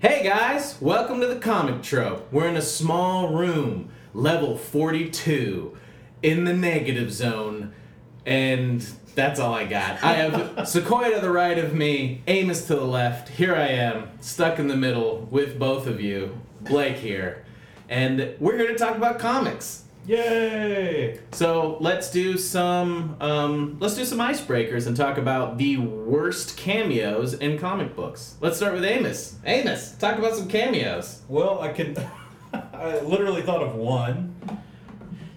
Hey guys, welcome to the Comic Trope. We're in a small room, level 42, in the negative zone, and that's all I got. I have Sequoia to the right of me, Amos to the left. Here I am, stuck in the middle with both of you, Blake here, and we're here to talk about comics. Yay! So let's do some um, let's do some icebreakers and talk about the worst cameos in comic books. Let's start with Amos. Amos, talk about some cameos. Well, I can. I literally thought of one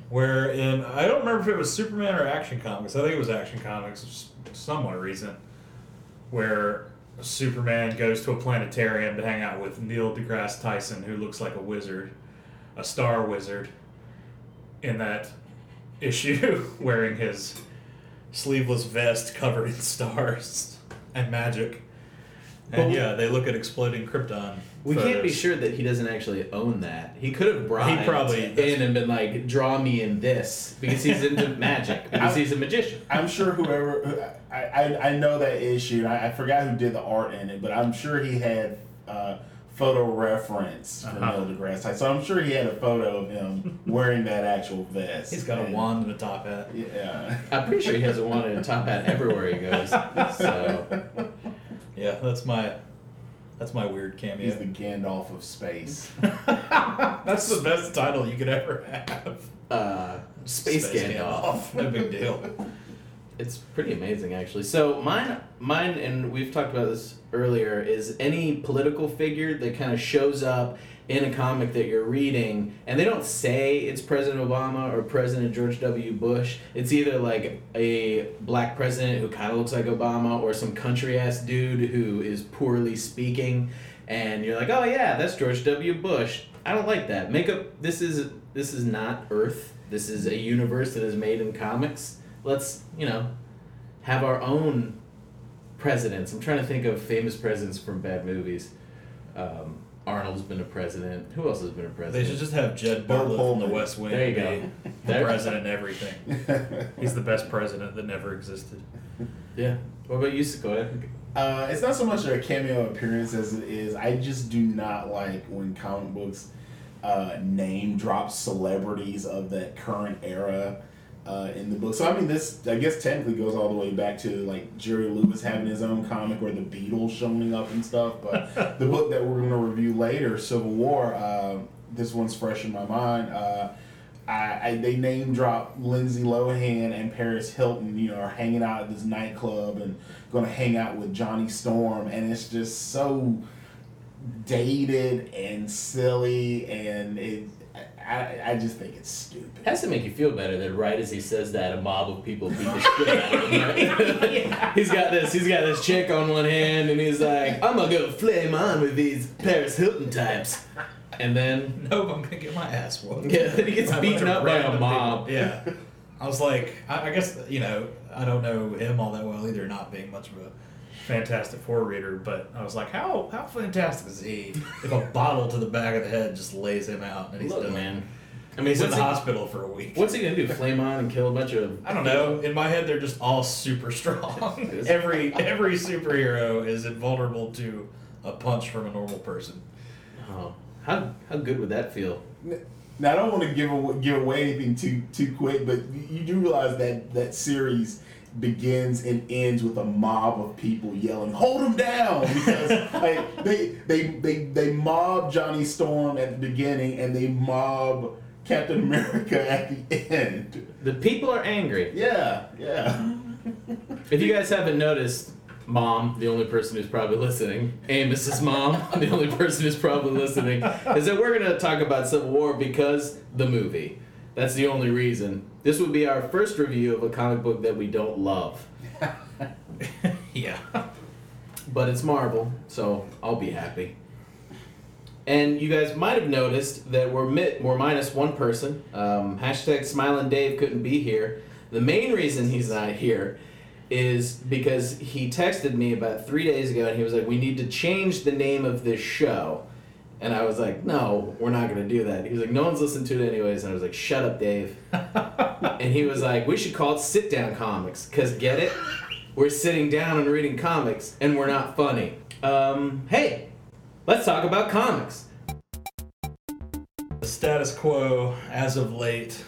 where in I don't remember if it was Superman or Action Comics. I think it was Action Comics, for some odd reason, where Superman goes to a planetarium to hang out with Neil deGrasse Tyson, who looks like a wizard, a star wizard, in that issue, wearing his sleeveless vest covered in stars and magic. And But- yeah, they look at exploding Krypton. We can't be sure that he doesn't actually own that. He could have brought He probably- in and been like, "Draw me in this," because he's into magic. Because he's a magician. I'm sure whoever I, I, I know that issue. And I, I forgot who did the art in it, but I'm sure he had uh, photo reference from Uh-huh. Neil deGrasse Tyson. So I'm sure he had a photo of him wearing that actual vest. He's got a wand and a top hat. Yeah. I'm pretty sure he has a wand wanted a top hat everywhere he goes. So Yeah, that's my that's my weird cameo. He's the Gandalf of space. that's the best title you could ever have. uh, Space, Gandalf. no big deal. It's pretty amazing, actually. So mine, mine, and we've talked about this earlier, is any political figure that kind of shows up in a comic that you're reading, and they don't say it's President Obama or President George W. Bush. It's either like a black president who kind of looks like Obama, or some country ass dude who is poorly speaking, and you're like, oh yeah, that's George W. Bush. I don't like that. Make up. This is this is not Earth. This is a universe that is made in comics. Let's you know have our own presidents. I'm trying to think of famous presidents from bad movies. Um, Arnold's been a president. Who else has been a president? They should just have Jed Bill Bartlet from the West Wing There you be go. the president and everything. He's the best president that never existed. Yeah. What about you, Sequoia? Uh, it's not so much a cameo appearance as it is. I just do not like when comic books uh, name drop celebrities of that current era uh, in the book. So I mean, this I guess technically goes all the way back to like Jerry Lewis having his own comic or the Beatles showing up and stuff. But the book that we're going to review later, Civil War, uh, this one's fresh in my mind. Uh, I, I they name drop Lindsay Lohan and Paris Hilton, you know, are hanging out at this nightclub and going to hang out with Johnny Storm, and it's just so dated and silly, and it. I, I just think it's stupid. It has to make you feel better that right as he says that, a mob of people beat the shit out of him. Right? he's got this. He's got this chick on one hand, and he's like, "I'm gonna go flame on with these Paris Hilton types," and then Nope, I'm gonna get my ass whooped. yeah, then he gets By a bunch beaten up by a mob. people. Yeah. I was like, I, I guess you know, I don't know him all that well either, not being much of a Fantastic Four reader, but I was like, how how fantastic is he if a bottle to the back of the head just lays him out and he's Look, done? man. I mean, He's in the he, hospital for a week. what's he gonna do? Flame on and kill a bunch of? I don't know. In my head, they're just all super strong. every every superhero is invulnerable to a punch from a normal person. Oh, how how good would that feel? Now I don't want to give away, give away anything too too quick, but you do realize that that series begins and ends with a mob of people yelling, "Hold him down!" Because like they they they they mob Johnny Storm at the beginning and they mob Captain America at the end. The people are angry. Yeah, yeah. If you guys haven't noticed, mom, the only person who's probably listening, Amos's mom, the only person who's probably listening, is that we're going to talk about Civil War because the movie. That's the only reason. This would be our first review of a comic book that we don't love. yeah. But it's Marvel, so I'll be happy. And you guys might have noticed that we're mi- we're minus one person. Um, hashtag Smiling Dave couldn't be here. The main reason he's not here is because he texted me about three days ago and he was like, "We need to change the name of this show." And I was like, "No, we're not going to do that." He was like, "No one's listening to it anyways." And I was like, "Shut up, Dave." and he was like, "We should call it Sit Down Comics, cause get it." We're sitting down and reading comics, and we're not funny. Um, hey, let's talk about comics. The status quo as of late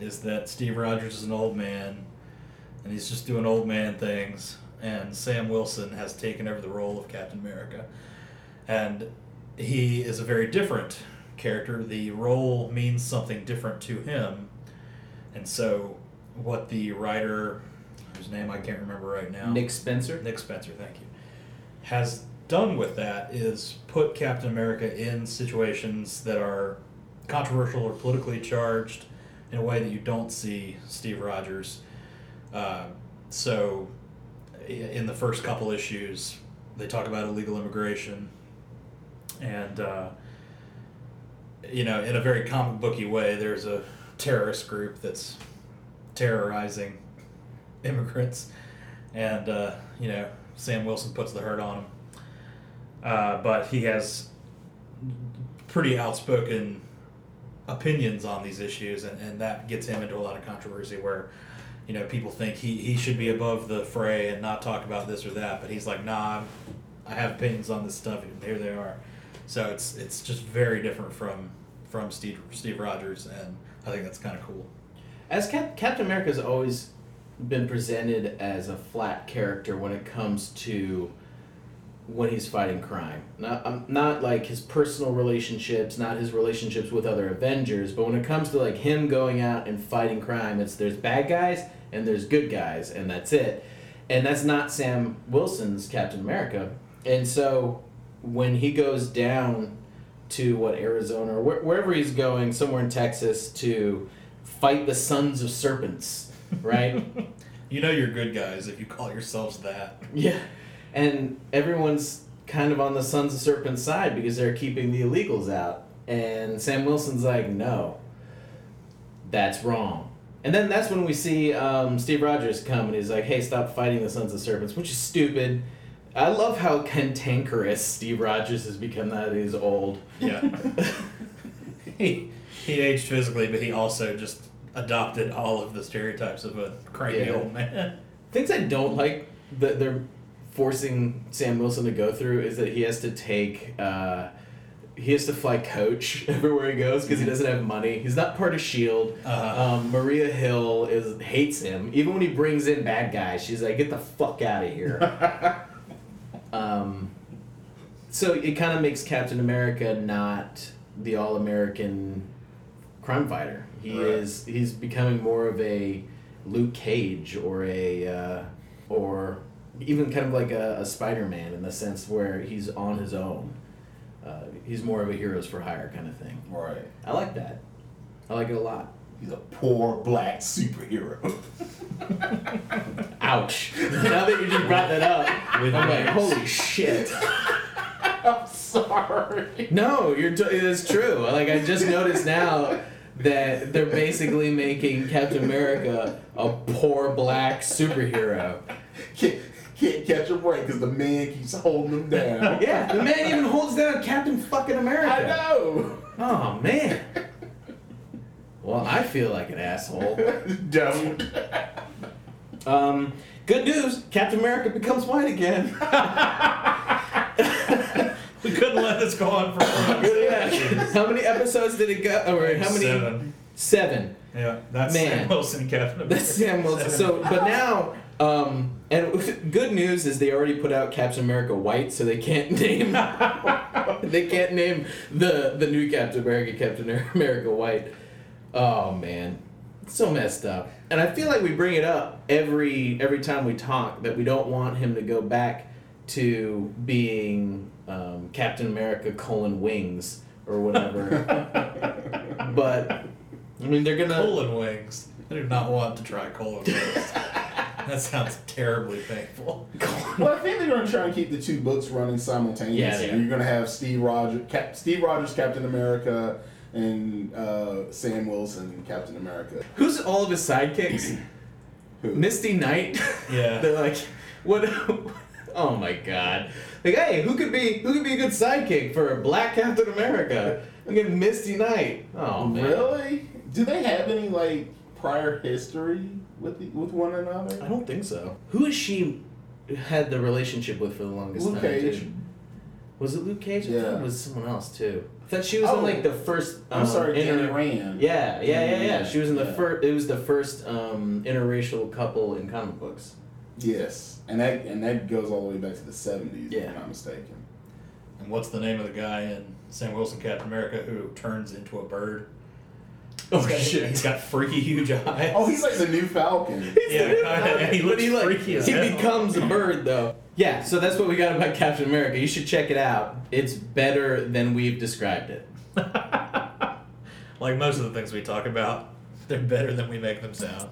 is that Steve Rogers is an old man and he's just doing old man things, and Sam Wilson has taken over the role of Captain America. And he is a very different character. The role means something different to him. And so, what the writer, whose name I can't remember right now, Nick Spencer. Nick Spencer, thank you, has done with that is put Captain America in situations that are controversial or politically charged in a way that you don't see Steve Rogers. Uh, so, in the first couple issues, they talk about illegal immigration, and uh, you know, in a very comic booky way, there's a terrorist group that's terrorizing immigrants, and uh, you know, Sam Wilson puts the hurt on him. Uh, but he has pretty outspoken opinions on these issues, and, and that gets him into a lot of controversy where, you know, people think he, he should be above the fray and not talk about this or that, but he's like, nah, I'm, I have opinions on this stuff, and here they are. So it's it's just very different from from Steve Steve Rogers, and I think that's kind of cool. As Cap- Captain America's always been presented as a flat character when it comes to when he's fighting crime. Not um, not like his personal relationships, not his relationships with other Avengers, but when it comes to like him going out and fighting crime, it's there's bad guys and there's good guys, and that's it. And that's not Sam Wilson's Captain America. And so when he goes down to what Arizona or wh- wherever he's going, somewhere in Texas to fight the Sons of Serpents, right? You know you're good guys if you call yourselves that. yeah. And everyone's kind of on the Sons of Serpents side because they're keeping the illegals out. And Sam Wilson's like, no, that's wrong. And then that's when we see um, Steve Rogers come and he's like, hey, stop fighting the Sons of Serpents, which is stupid. I love how cantankerous Steve Rogers has become now that he's old. Yeah. he he aged physically, but he also just adopted all of the stereotypes of a cranky Yeah. old man. Things I don't like that they're forcing Sam Wilson to go through is that he has to take, uh, he has to fly coach everywhere he goes because he doesn't have money. He's not part of Shield. Uh-huh. Um, Maria Hill is hates him. Even when he brings in bad guys, she's like, "Get the fuck out of here." Um, so it kind of makes Captain America not the all-American crime fighter. He Right. is he's becoming more of a Luke Cage or a uh, or even kind of like a, a Spider-Man in the sense where he's on his own. Uh, he's more of a heroes for hire kind of thing. Right. I like that. I like it a lot. He's a poor black superhero. Ouch. now that you just brought that up, With I'm like, holy shit. I'm sorry. No, you're t- it's true. Like I just noticed now that they're basically making Captain America a poor black superhero. Can't, can't catch a break because the man keeps holding him down. Yeah, the man even holds down Captain fucking America. I know. Oh man. Well, I feel like an asshole. Don't. Um, good news: Captain America becomes white again. We couldn't let this go on for. How many episodes did it go? Or how many? Seven. Seven. Yeah, that's Man. Sam Wilson, Captain America. That's Sam Wilson. So, but now, um, and good news is they already put out Captain America White, so they can't name they can't name the the new Captain America Captain America White. Oh man, it's so messed up. And I feel like we bring it up every every time we talk that we don't want him to go back to being um, Captain America colon wings or whatever. but I mean, they're gonna. colon wings. I do not want to try colon wings. that sounds terribly painful. Well, I think they're going to try and keep the two books running simultaneously. Yeah, they are. You're going to have Steve Rogers, Cap, Steve Rogers, Captain America, and uh, Sam Wilson, Captain America. Who's all of his sidekicks? Who? Misty Knight. Yeah. They're like, what? Oh my god! Like, hey, who could be who could be a good sidekick for a Black Captain America? Look at Misty Knight. Oh man. Really? Do they have any like prior history with the, with one another? I don't think so. Who has she had the relationship with for the longest Luke time? Cage. too? Was it Luke Cage? I thought Yeah. it was someone else too. I thought she was Oh. in like the first. I'm um, sorry, inter- Danny Rand. Yeah, yeah, yeah, yeah. Yeah, She was in the yeah. first. It was the first um, interracial couple in comic books. Yes, and that and that goes all the way back to the '70s, if I'm not mistaken. And what's the name of the guy in Sam Wilson Captain America who turns into a bird? Oh He's got, shit! He's got freaky huge eyes. Oh, he's like the new Falcon. Yeah, kinda, and he looks he, like, freaky as he hell. becomes a bird though. Yeah, so that's what we got about Captain America. You should check it out. It's better than we've described it. like most of the things we talk about, they're better than we make them sound.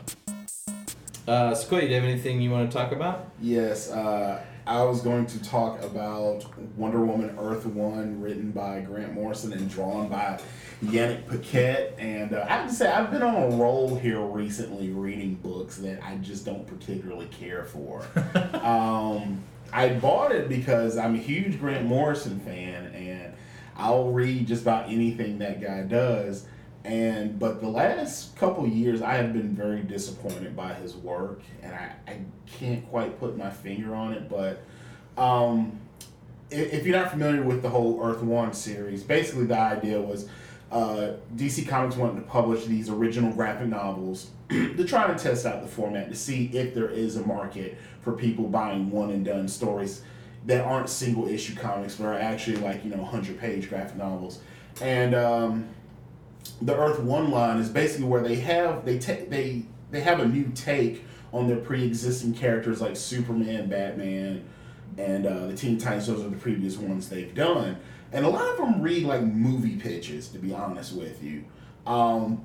Uh, Sequoia, do you have anything you want to talk about? Yes, uh, I was going to talk about Wonder Woman Earth One, written by Grant Morrison and drawn by Yannick Paquette. And uh, I have to say, I've been on a roll here recently reading books that I just don't particularly care for. um, I bought it because I'm a huge Grant Morrison fan, and I'll read just about anything that guy does. And but the last couple years, I have been very disappointed by his work, and I, I can't quite put my finger on it. But um, if, if you're not familiar with the whole Earth One series, basically the idea was uh, DC Comics wanted to publish these original graphic novels to try to test out the format to see if there is a market for people buying one and done stories that aren't single issue comics but are actually like you know 100 page graphic novels. And um, the earth one line is basically where they have they take they they have a new take on their pre-existing characters like superman batman and uh, the teen titans. Those are the previous ones they've done. And a lot of them read like movie pitches to be honest with you. Um,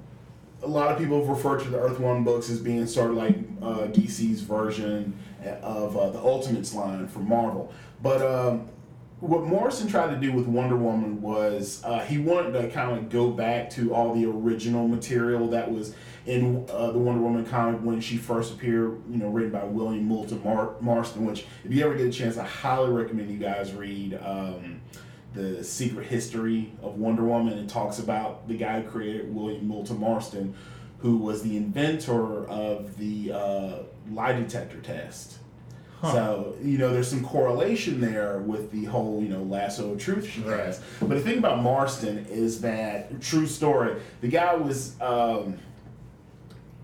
a lot of people have referred to the Earth One books as being sort of like uh, DC's version of uh, the Ultimates line from Marvel. But um, what Morrison tried to do with Wonder Woman was uh, he wanted to kind of go back to all the original material that was in uh, the Wonder Woman comic when she first appeared, you know, written by William Moulton Mar- Marston, which, if you ever get a chance, I highly recommend you guys read. Um, the secret history of Wonder Woman. It talks about the guy who created William Moulton Marston, who was the inventor of the uh, lie detector test. Huh. So you know, there's some correlation there with the whole you know lasso of truth she Right. has. But the thing about Marston is that true story. The guy was. Um,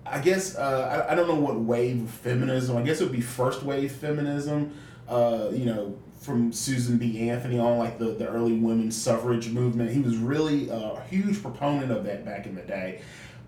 I guess uh, I, I don't know what wave of feminism. I guess it would be first wave feminism. Uh, you know, from Susan B. Anthony on like the, the early women's suffrage movement. He was really uh, a huge proponent of that back in the day.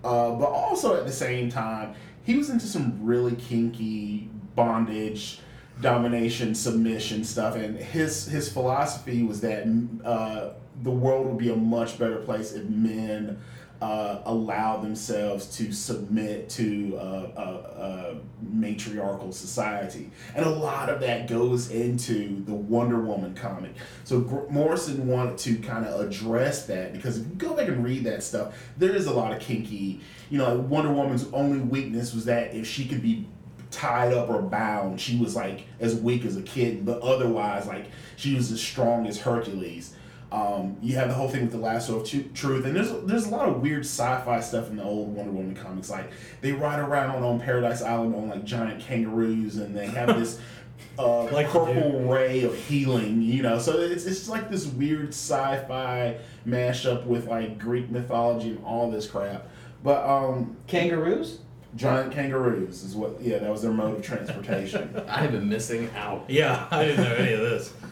Uh, but also at the same time, he was into some really kinky bondage, domination, submission stuff. And his his philosophy was that uh, the world would be a much better place if men uh, allow themselves to submit to uh, a, a matriarchal society. And a lot of that goes into the Wonder Woman comic. So Gr- Morrison wanted to kind of address that because if you go back and read that stuff, there is a lot of kinky, you know, Wonder Woman's only weakness was that if she could be tied up or bound, she was like as weak as a kid, but otherwise, like she was as strong as Hercules. Um, you have the whole thing with the lasso of Tru- truth, and there's there's a lot of weird sci-fi stuff in the old Wonder Woman comics. Like they ride around on Paradise Island on like giant kangaroos, and they have this uh, Like you purple ray of healing. You know, so it's it's just like this weird sci-fi mashup with like Greek mythology and all this crap. But um, Kangaroos? giant kangaroos is what yeah that was their mode of transportation. I've been missing out. Yeah, I didn't know any of this.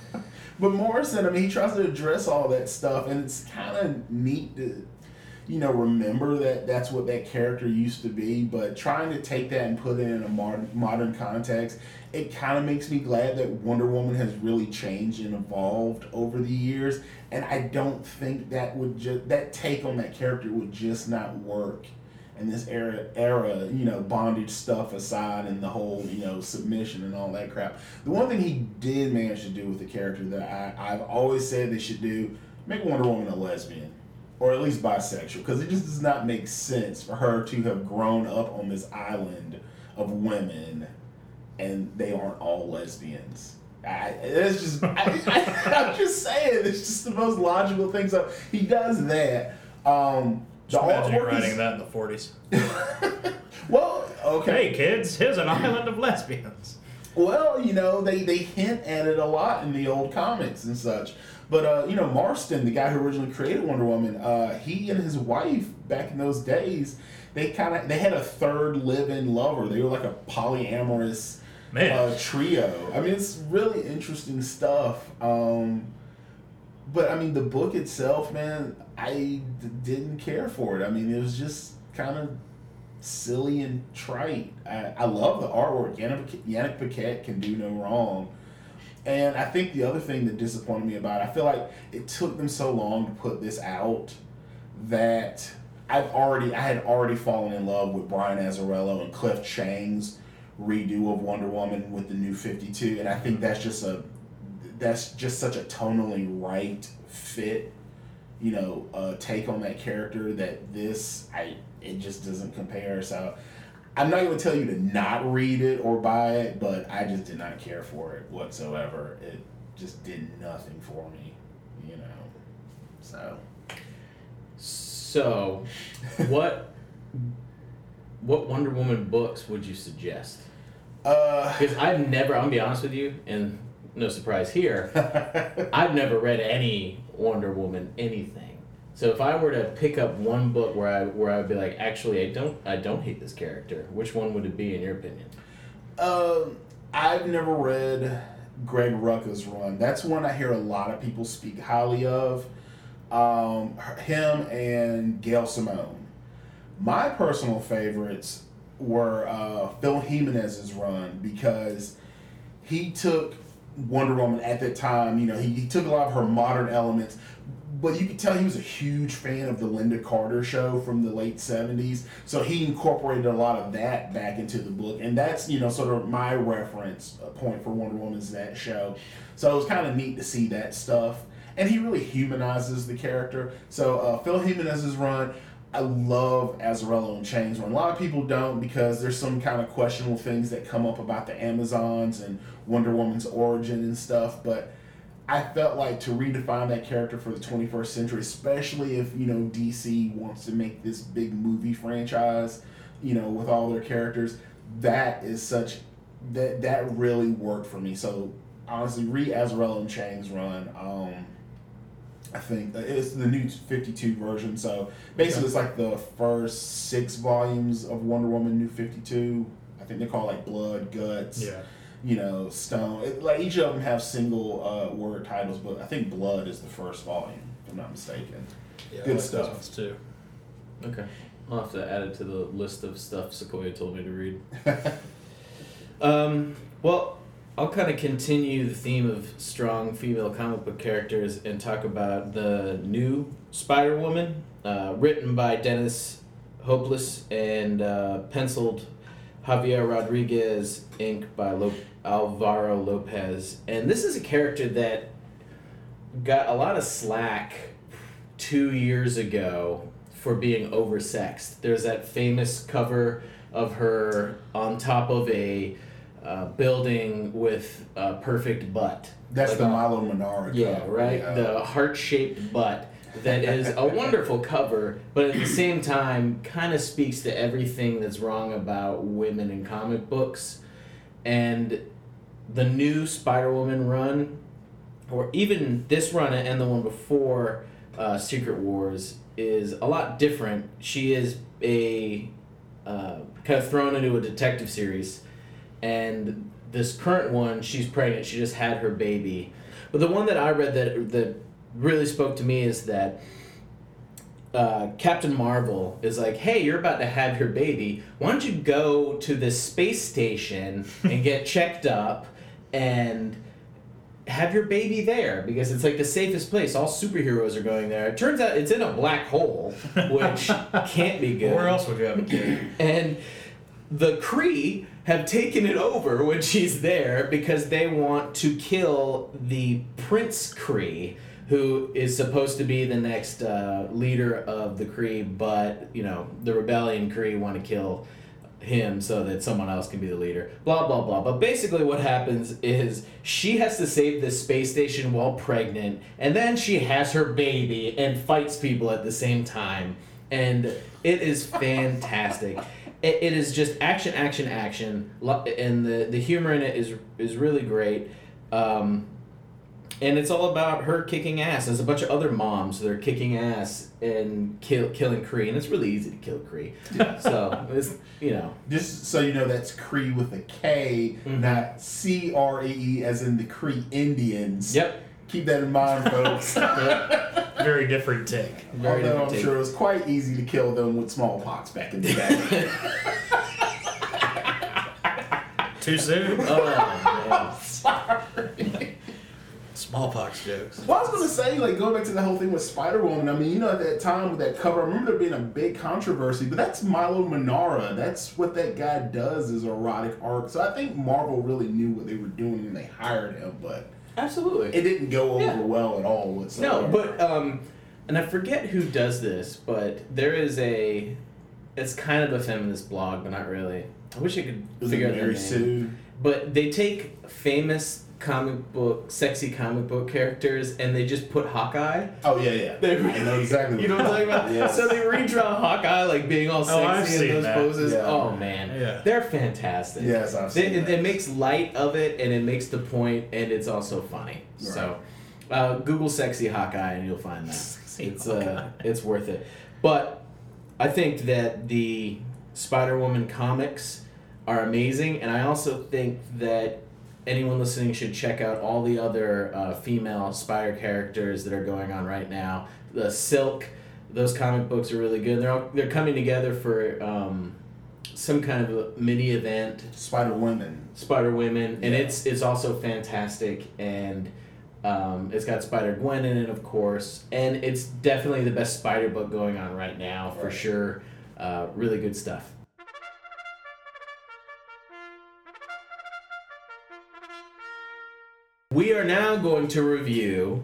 But Morrison, I mean, he tries to address all that stuff, and it's kind of neat to, you know, remember that that's what that character used to be. But trying to take that and put it in a modern modern context, it kind of makes me glad that Wonder Woman has really changed and evolved over the years. And I don't think that would just that take on that character would just not work in this era era you know bondage stuff aside and the whole you know submission and all that crap. The one thing he did manage to do with the character that I, i've always said they should do make wonder woman a lesbian or at least bisexual because it just does not make sense for her to have grown up on this island of women and they aren't all lesbians. I, it's just I, i'm just saying it's just the most logical thing so he does that. Um Just the imagine artwork is- writing that in the 40s. well, okay. Hey, kids, here's an island of lesbians. Well, you know, they, they hint at it a lot in the old comics and such. But uh, you know, Marston, the guy who originally created Wonder Woman, uh, he and his wife back in those days, they kind of they had a third live-in lover. They were like a polyamorous Man. uh, trio. I mean, it's really interesting stuff. Um, but I mean, the book itself, man, I d- didn't care for it. I mean, it was just kind of silly and trite. I, I love the artwork. Yannick, Yannick Paquette can do no wrong. And I think the other thing that disappointed me about it, I feel like it took them so long to put this out that I've already I had already fallen in love with Brian Azzarello and Cliff Chiang's redo of Wonder Woman with the new 52 and I think that's just a that's just such a tonally right fit you know uh, take on that character that this I it just doesn't compare. So I'm not going to tell you to not read it or buy it but I just did not care for it whatsoever. It just did nothing for me you know so. So, what what Wonder Woman books would you suggest? uh Because I've never, I'm gonna be honest with you, and no surprise here, I've never read any Wonder Woman anything. So if I were to pick up one book where I where I would be like, actually, I don't I don't hate this character, which one would it be in your opinion? Um, I've never read Greg Rucka's run. That's one I hear a lot of people speak highly of. Um, him and Gail Simone. My personal favorites were uh, Phil Jimenez's run because he took Wonder Woman at that time. You know, he, he took a lot of her modern elements, but you could tell he was a huge fan of the Lynda Carter show from the late 70s. So he incorporated a lot of that back into the book. And that's, you know, sort of my reference point for Wonder Woman's that show. So it was kind of neat to see that stuff. And he really humanizes the character. So uh, Phil Jimenez's run, I love Azzarello and Chiang's run. A lot of people don't because there's some kind of questionable things that come up about the Amazons and Wonder Woman's origin and stuff. But I felt like to redefine that character for the 21st century, especially if you know DC wants to make this big movie franchise, you know, with all their characters, that is such that that really worked for me. So honestly, read Azzarello and Chiang's run. Um, I think it's the new 52 version. So basically, it's like the first six volumes of Wonder Woman New 52. I think they call it like Blood, Guts Yeah. You know, Stone. It, like each of them have single uh, word titles, but I think Blood is the first volume, if I'm not mistaken. Yeah, Good like stuff. Those ones too. Okay, I'll have to add it to the list of stuff Sequoia told me to read. Um, well, I'll kind of continue the theme of strong female comic book characters and talk about the new Spider Woman, uh, written by Dennis Hopeless and uh, penciled Javier Rodriguez, ink by Lo- Alvaro Lopez. And this is a character that got a lot of slack two years ago for being oversexed. There's that famous cover of her on top of a uh, building with a perfect butt. That's Like the a- Milo Manara. Yeah, cover, right. yeah. The heart shaped butt that is a wonderful cover, but at the same time, kind of speaks to everything that's wrong about women in comic books. And the new Spider Woman run, or even this run and the one before uh, Secret Wars, is a lot different. She is a uh, kind of thrown into a detective series, and this current one, she's pregnant. She just had her baby. But the one that I read that that really spoke to me is that uh, Captain Marvel is like, "Hey, you're about to have your baby. Why don't you go to this space station and get checked up and have your baby there because it's like the safest place. All superheroes are going there. It turns out it's in a black hole, which can't be good. Where else would you have a kid? And the Kree have taken it over when she's there because they want to kill the Prince Kree, who is supposed to be the next uh, leader of the Kree, but, you know, the rebellion Kree want to kill him so that someone else can be the leader. Blah, blah, blah. But basically, what happens is she has to save this space station while pregnant, and then she has her baby and fights people at the same time. And it is fantastic. It, it is just action, action, action, and the, the humor in it is is really great. Um, and it's all about her kicking ass. There's a bunch of other moms that are kicking ass and kill, killing Kree, and it's really easy to kill Kree. so it's you know Just so you know, that's Cree with a K, Mhm. not C R E E, as in the Cree Indians. yep. Keep that in mind, folks. Very different take. Very Although different I'm take. sure it was quite easy to kill them with smallpox back in the day. Too soon? Oh, Sorry. Smallpox jokes. Well, I was gonna say, like, going back to the whole thing with Spider Woman. I mean, you know, at that time with that cover, I remember there being a big controversy. But that's Milo Manara. That's what that guy does is erotic art. So I think Marvel really knew what they were doing when they hired him, but absolutely. it didn't go over Yeah. well at all. Whatsoever. No, but um, and I forget who does this, but there is a. It's kind of a feminist blog, but not really. I wish I could was figure it out their Mary name. Sue? But they take famous comic book, sexy comic book characters, and they just put Hawkeye. Oh yeah, yeah. They- I know exactly. You know what I'm talking about? Yes. So they redraw Hawkeye like being all sexy Oh, I've sexy in seen those that. poses. Yeah. Oh man, Yeah. they're fantastic. Yes, I've They, seen it, that. it makes light of it, and it makes the point, and it's also funny. Right. So, uh, Google "sexy Hawkeye" and you'll find that. Sexy it's uh, it's worth it. But I think that the Spider Woman comics are amazing, and I also think that anyone listening should check out all the other uh, female Spider characters that are going on right now. The Silk, those comic books are really good. They're all, they're coming together for um, some kind of a mini event Spider Woman. Spider Women, and it's it's also fantastic, and um, it's got Spider Gwen in it, of course, and it's definitely the best Spider book going on right now for Right. sure. Uh, really good stuff. We are now going to review,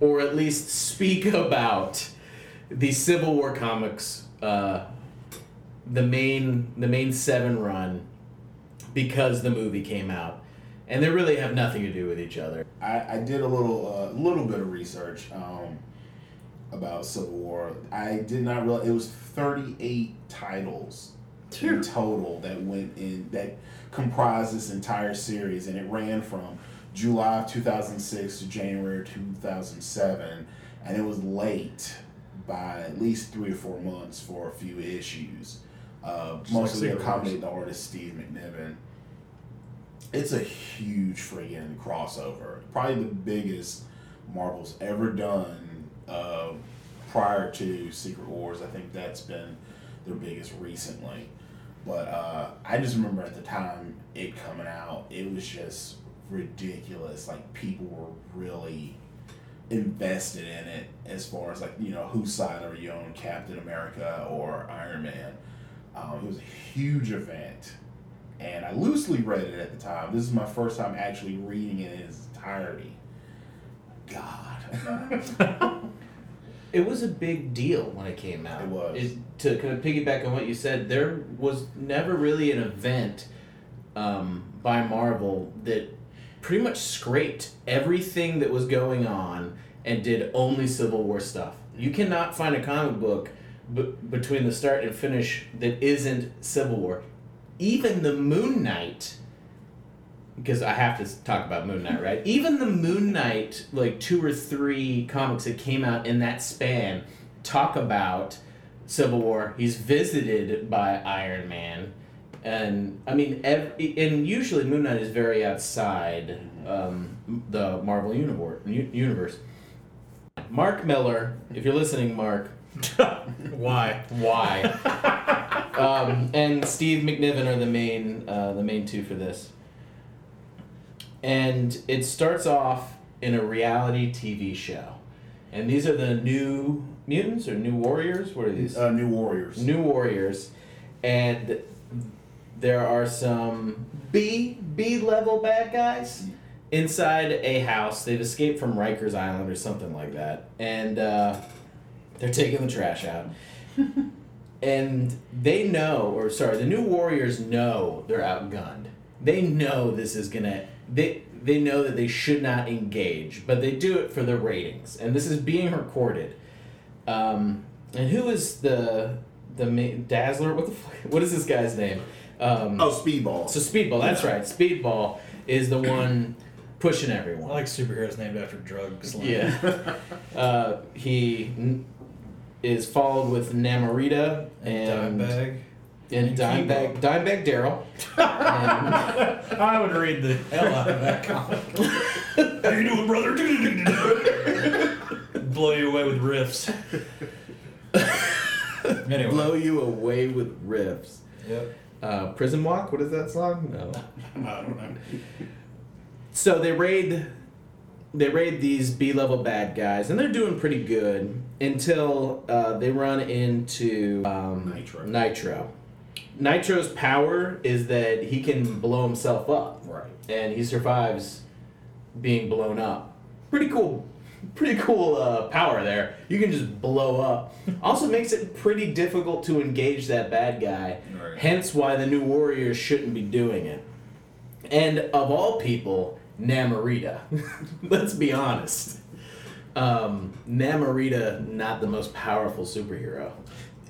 or at least speak about, the Civil War comics, uh, the main the main seven run because the movie came out, and they really have nothing to do with each other. I, I did a little uh, little bit of research um, about Civil War. I did not realize it was thirty eight titles in total that went in that comprised this entire series, and it ran from July of two thousand six to January two thousand seven, and it was late by at least three or four months for a few issues. Uh, mostly Secret accompanied the artist Steve McNiven. It's a huge friggin' crossover. Probably the biggest Marvel's ever done uh, prior to Secret Wars. I think that's been their biggest recently. But uh, I just remember at the time it coming out, it was just ridiculous. Like people were really invested in it as far as like you know whose side are you on Captain America or Iron Man. Um, it was a huge event, and I loosely read it at the time. This is my first time actually reading it in its entirety. God, It was a big deal when it came out. It was. to kind of piggyback on what you said, there was never really an event um, by Marvel that pretty much scraped everything that was going on and did only Civil War stuff. You cannot find a comic book b- between the start and finish that isn't Civil War. Even the Moon Knight, because I have to talk about Moon Knight, right? Even the Moon Knight, like two or three comics that came out in that span, talk about Civil War. He's visited by Iron Man, and I mean, ev- and usually Moon Knight is very outside um, the Marvel universe. Universe. Mark Millar, if you're listening, Mark, Why? why? um, and Steve McNiven are the main uh, the main two for this. And it starts off in a reality TV show, and these are the new mutants or new warriors. What are these? uh, New Warriors. New Warriors, and there are some B B level bad guys inside a house. They've escaped from Rikers Island or something like that, and uh, they're taking the trash out. and they know, or sorry, the New Warriors know they're outgunned. They know this is gonna. They they know that they should not engage, but they do it for the ratings, and this is being recorded. Um, and who is the the ma- Dazzler? What the fuck, what is this guy's name? Um, Oh, Speedball. so Speedball, that's right. Speedball is the one pushing everyone. I like superheroes named after drugs. like- Yeah. uh, he n- is followed with Namorita And and Dimebag. and And Dimebag Dimebag Darrell. I would read the hell out of that comic. How you doing, brother? Blow you away with riffs. anyway. blow you away with riffs. Yep. Uh, Prison Walk. What is that song? No. I don't know. So they raid they raid these B level bad guys, and they're doing pretty good until uh, they run into um, Nitro. Nitro. Nitro's power is that he can blow himself up, Right. and he survives being blown up. Pretty cool, pretty cool uh, power there. You can just blow up. also makes it pretty difficult to engage that bad guy. Right. Hence why the new Warriors shouldn't be doing it. And of all people, Namorita. Let's be honest. Um, Namorita, not the most powerful superhero.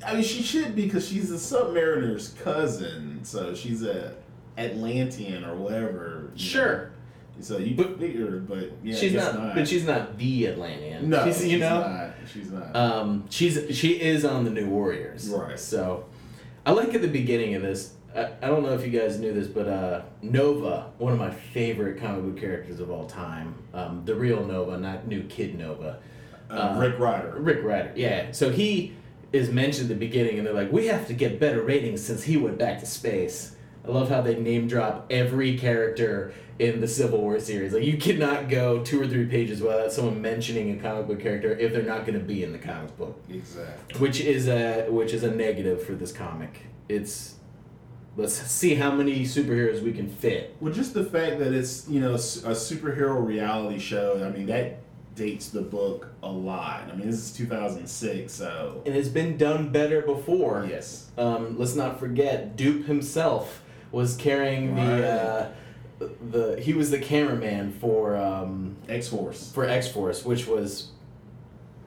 I mean, she should be because she's the Submariner's cousin, so she's a Atlantean or whatever. Sure. know. So you But- figure, but yeah, she's guess not, but she's not the Atlantean. no, she's, you she's know, not. She's not. um, she's she is on the New Warriors. Right. So, I like at the beginning of this. I, I don't know if you guys knew this, but uh, Nova, one of my favorite comic book characters of all time, um, the real Nova, not New Kid Nova. uh, uh, Rick Rider. Rick Rider, yeah. So he is mentioned at the beginning, and they're like, we have to get better ratings since he went back to space. I love how they name drop every character in the Civil War series. Like, you cannot go two or three pages without someone mentioning a comic book character if they're not going to be in the comic book, Exactly. which is a which is a negative for this comic. It's let's see how many superheroes we can fit. Well, just the fact that it's you know a superhero reality show. I mean, that dates the book a lot. I mean, this is 2006, so And it's been done better before. yes. Um, let's not forget, Doop himself was carrying the uh, the he was the cameraman for um, X Force. for X Force, which was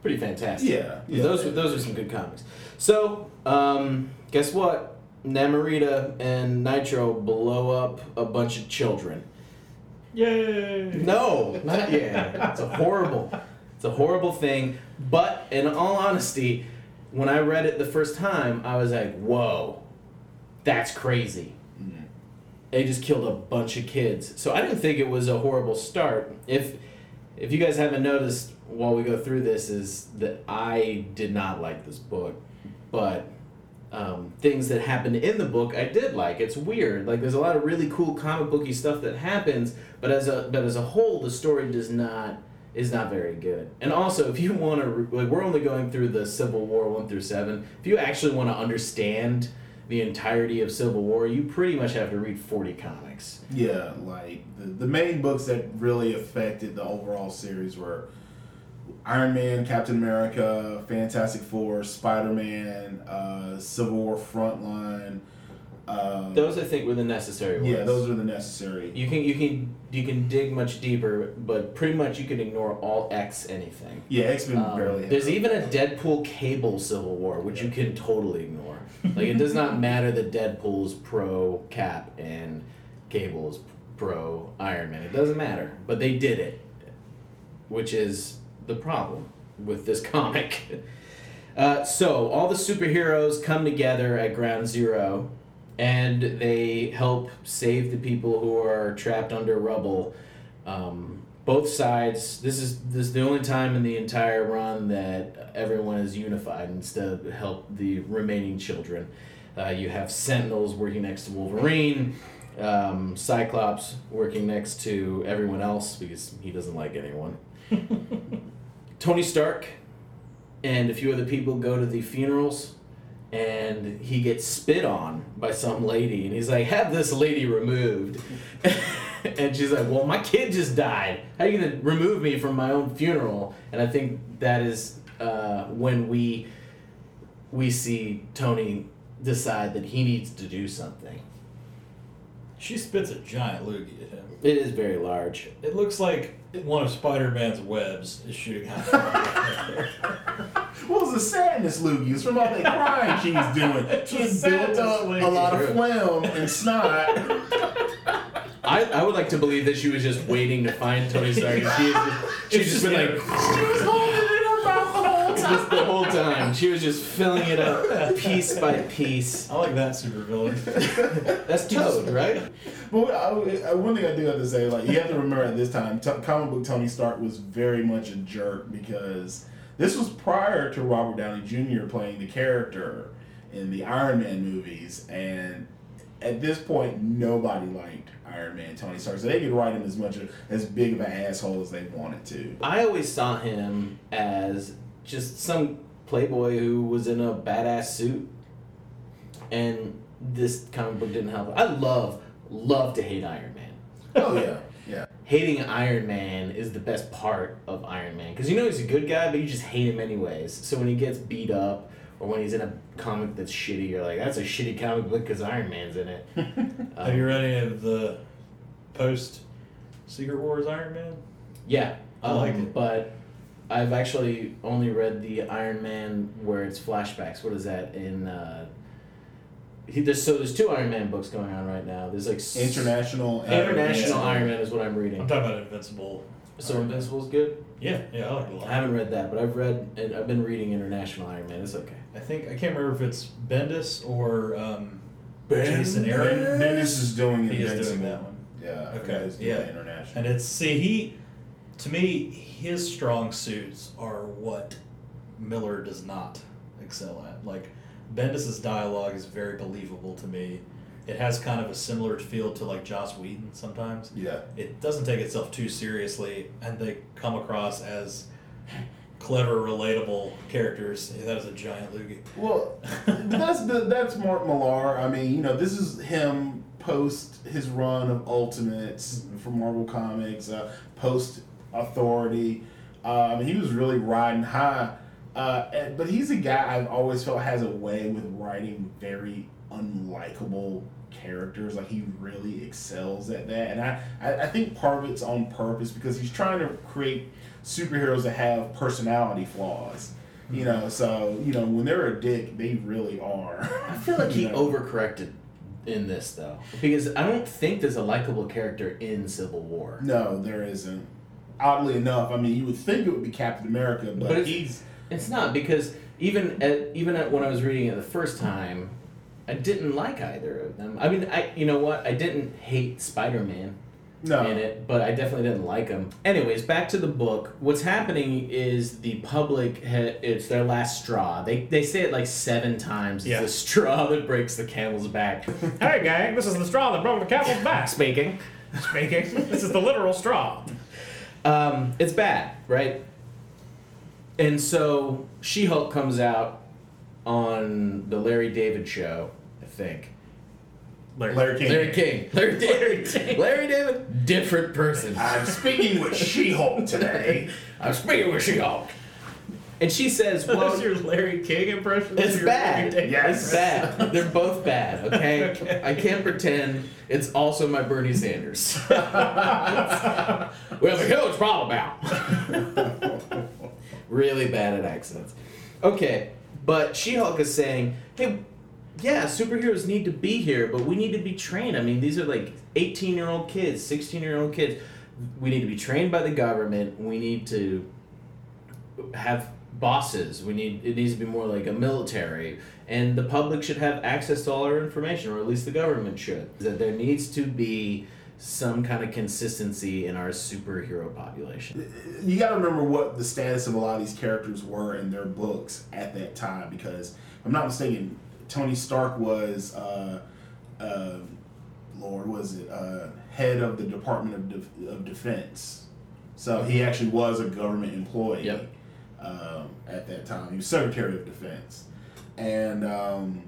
pretty fantastic. Yeah, yeah. those were those are some good comics. So, um, guess what? Namorita and Nitro blow up a bunch of children. Yay! No, not yet. It's a horrible, it's a horrible thing. But in all honesty, when I read it the first time, I was like, "Whoa, that's crazy." They just killed a bunch of kids. So I didn't think it was a horrible start. If if you guys haven't noticed while we go through this, is that I did not like this book, but um, things that happened in the book I did like. It's weird. Like there's a lot of really cool comic booky stuff that happens, but as a but as a whole, the story does not is not very good. And also, if you want to, like, we're only going through the Civil War one through seven. If you actually want to understand the entirety of Civil War, you pretty much have to read forty comics. Yeah, like the, the main books that really affected the overall series were Iron Man, Captain America, Fantastic Four, Spider Man, uh, Civil War Frontline. Um, Those I think were the necessary ones. yeah, those are the necessary. You can you can you can dig much deeper, but pretty much you can ignore all X anything. Yeah, X Men Um, barely. there's even a Deadpool Cable Civil War, which you can totally ignore. Like it does not matter that Deadpool's pro Cap and Cable's pro Iron Man. It doesn't matter, but they did it, which is the problem with this comic. Uh, so all the superheroes come together at Ground Zero, and they help save the people who are trapped under rubble. Um, both sides. This is this is the only time in the entire run that everyone is unified instead of help the remaining children. Uh, you have Sentinels working next to Wolverine, um, Cyclops working next to everyone else because he doesn't like anyone. Tony Stark and a few other people go to the funerals and he gets spit on by some lady and he's like have this lady removed. And she's like well my kid just died. How are you going to remove me from my own funeral? And i think that is uh, when we we see tony decide that he needs to do something. She spits a giant loogie at him. It is very large It looks like one of Spider-Man's webs is shooting out. from. What was the sadness, Lukey? It's from all that crying she's doing. She had built up a lot of True. phlegm and snot. I, I would like to believe that she was just waiting to find Tony Stark. and She had just, she's just been like the whole time. just the whole time. She was just filling it up piece by piece. I like that supervillain. That's Toad, right? Well, I, I, one thing I do have to say, like you have to remember at this time, t- comic book Tony Stark was very much a jerk because this was prior to Robert Downey Jr. playing the character in the Iron Man movies, and at this point, nobody liked Iron Man Tony Stark, so they could write him as much of, as big of an asshole as they wanted to. I always saw him as just some playboy who was in a badass suit, and this comic book didn't help. I love, love to hate Iron Man. Oh yeah, yeah. Hating Iron Man is the best part of Iron Man because you know he's a good guy, but you just hate him anyways. So when he gets beat up or when he's in a comic that's shitty, you're like, that's a shitty comic book because Iron Man's in it. Have you read any of the post Secret Wars Iron Man? Yeah, I like um, it. But I've actually only read the Iron Man where it's flashbacks. What is that in? Uh, he, there's, so there's two Iron Man books going on right now. There's like s- International, International Iron Iron Man is what I'm reading. I'm talking about Invincible. So Iron Man. Good. Yeah, yeah, I like it a lot. I haven't read that, but I've read and I've been reading International Iron Man. It's okay. I think I can't remember if it's Bendis or um, Jason Aaron. Bendis is doing He is doing that one. Yeah, Okay, forgot he's doing yeah. International. And it's see he, to me, his strong suits are what Millar does not excel at. Like Bendis's dialogue is very believable to me. It has kind of a similar feel to like Joss Whedon sometimes. yeah. It doesn't take itself too seriously, and they come across as clever, relatable characters. Yeah, that is a giant loogie. Well, that's the, that's Mark Millar. I mean, you know, this is him post his run of Ultimates for Marvel Comics, uh, post Authority. Um, he was really riding high. Uh, and- but he's a guy I've always felt has a way with writing very unlikable characters. Like he really excels at that, and I, I, I think part of it's on purpose because he's trying to create superheroes that have personality flaws. You know, so you know when they're a dick, they really are. I feel like he know? overcorrected in this though, because I don't think there's a likable character in Civil War. No, there isn't. Oddly enough, I mean, you would think it would be Captain America, but, But it's- he's It's not because even at even at when I was reading it the first time, I didn't like either of them. I mean, I you know what? I didn't hate Spider Man no. in it, but I definitely didn't like him. Anyways, back to the book. What's happening is the public ha- it's their last straw. They they say it like seven times. It's Yeah. the straw that breaks the camel's back. Hey, gang! This is the straw that broke the camel's back. Speaking. Speaking. This is the literal straw. Um, it's bad, right? And so She Hulk comes out on the Larry David show, I think. Larry King. Larry King. Larry David. Larry David. Different person. I'm speaking with She-Hulk today. I'm speaking with She Hulk. And she says, Well, That's your Larry King impression. it's Your bad. Larry Yes. It's bad. They're both bad, okay? Okay. I can't pretend it's also my Bernie Sanders. we have a huge problem now. really bad at accents. Okay, but She Hulk is saying, hey, yeah, superheroes need to be here, but we need to be trained. I mean, these are like 18 year old kids, 16 year old kids. We need to be trained by the government. We need to have bosses. We need it needs to be more like a military, and the public should have access to all our information, or at least the government should. That there needs to be some kind of consistency in our superhero population. you got to remember what the status of a lot of these characters were in their books at that time because if I'm not mistaken Tony Stark was uh, uh, Lord was it uh, head of the Department of, Def- of Defense so he actually was a government employee Yep. Um, at that time he was Secretary of Defense and um,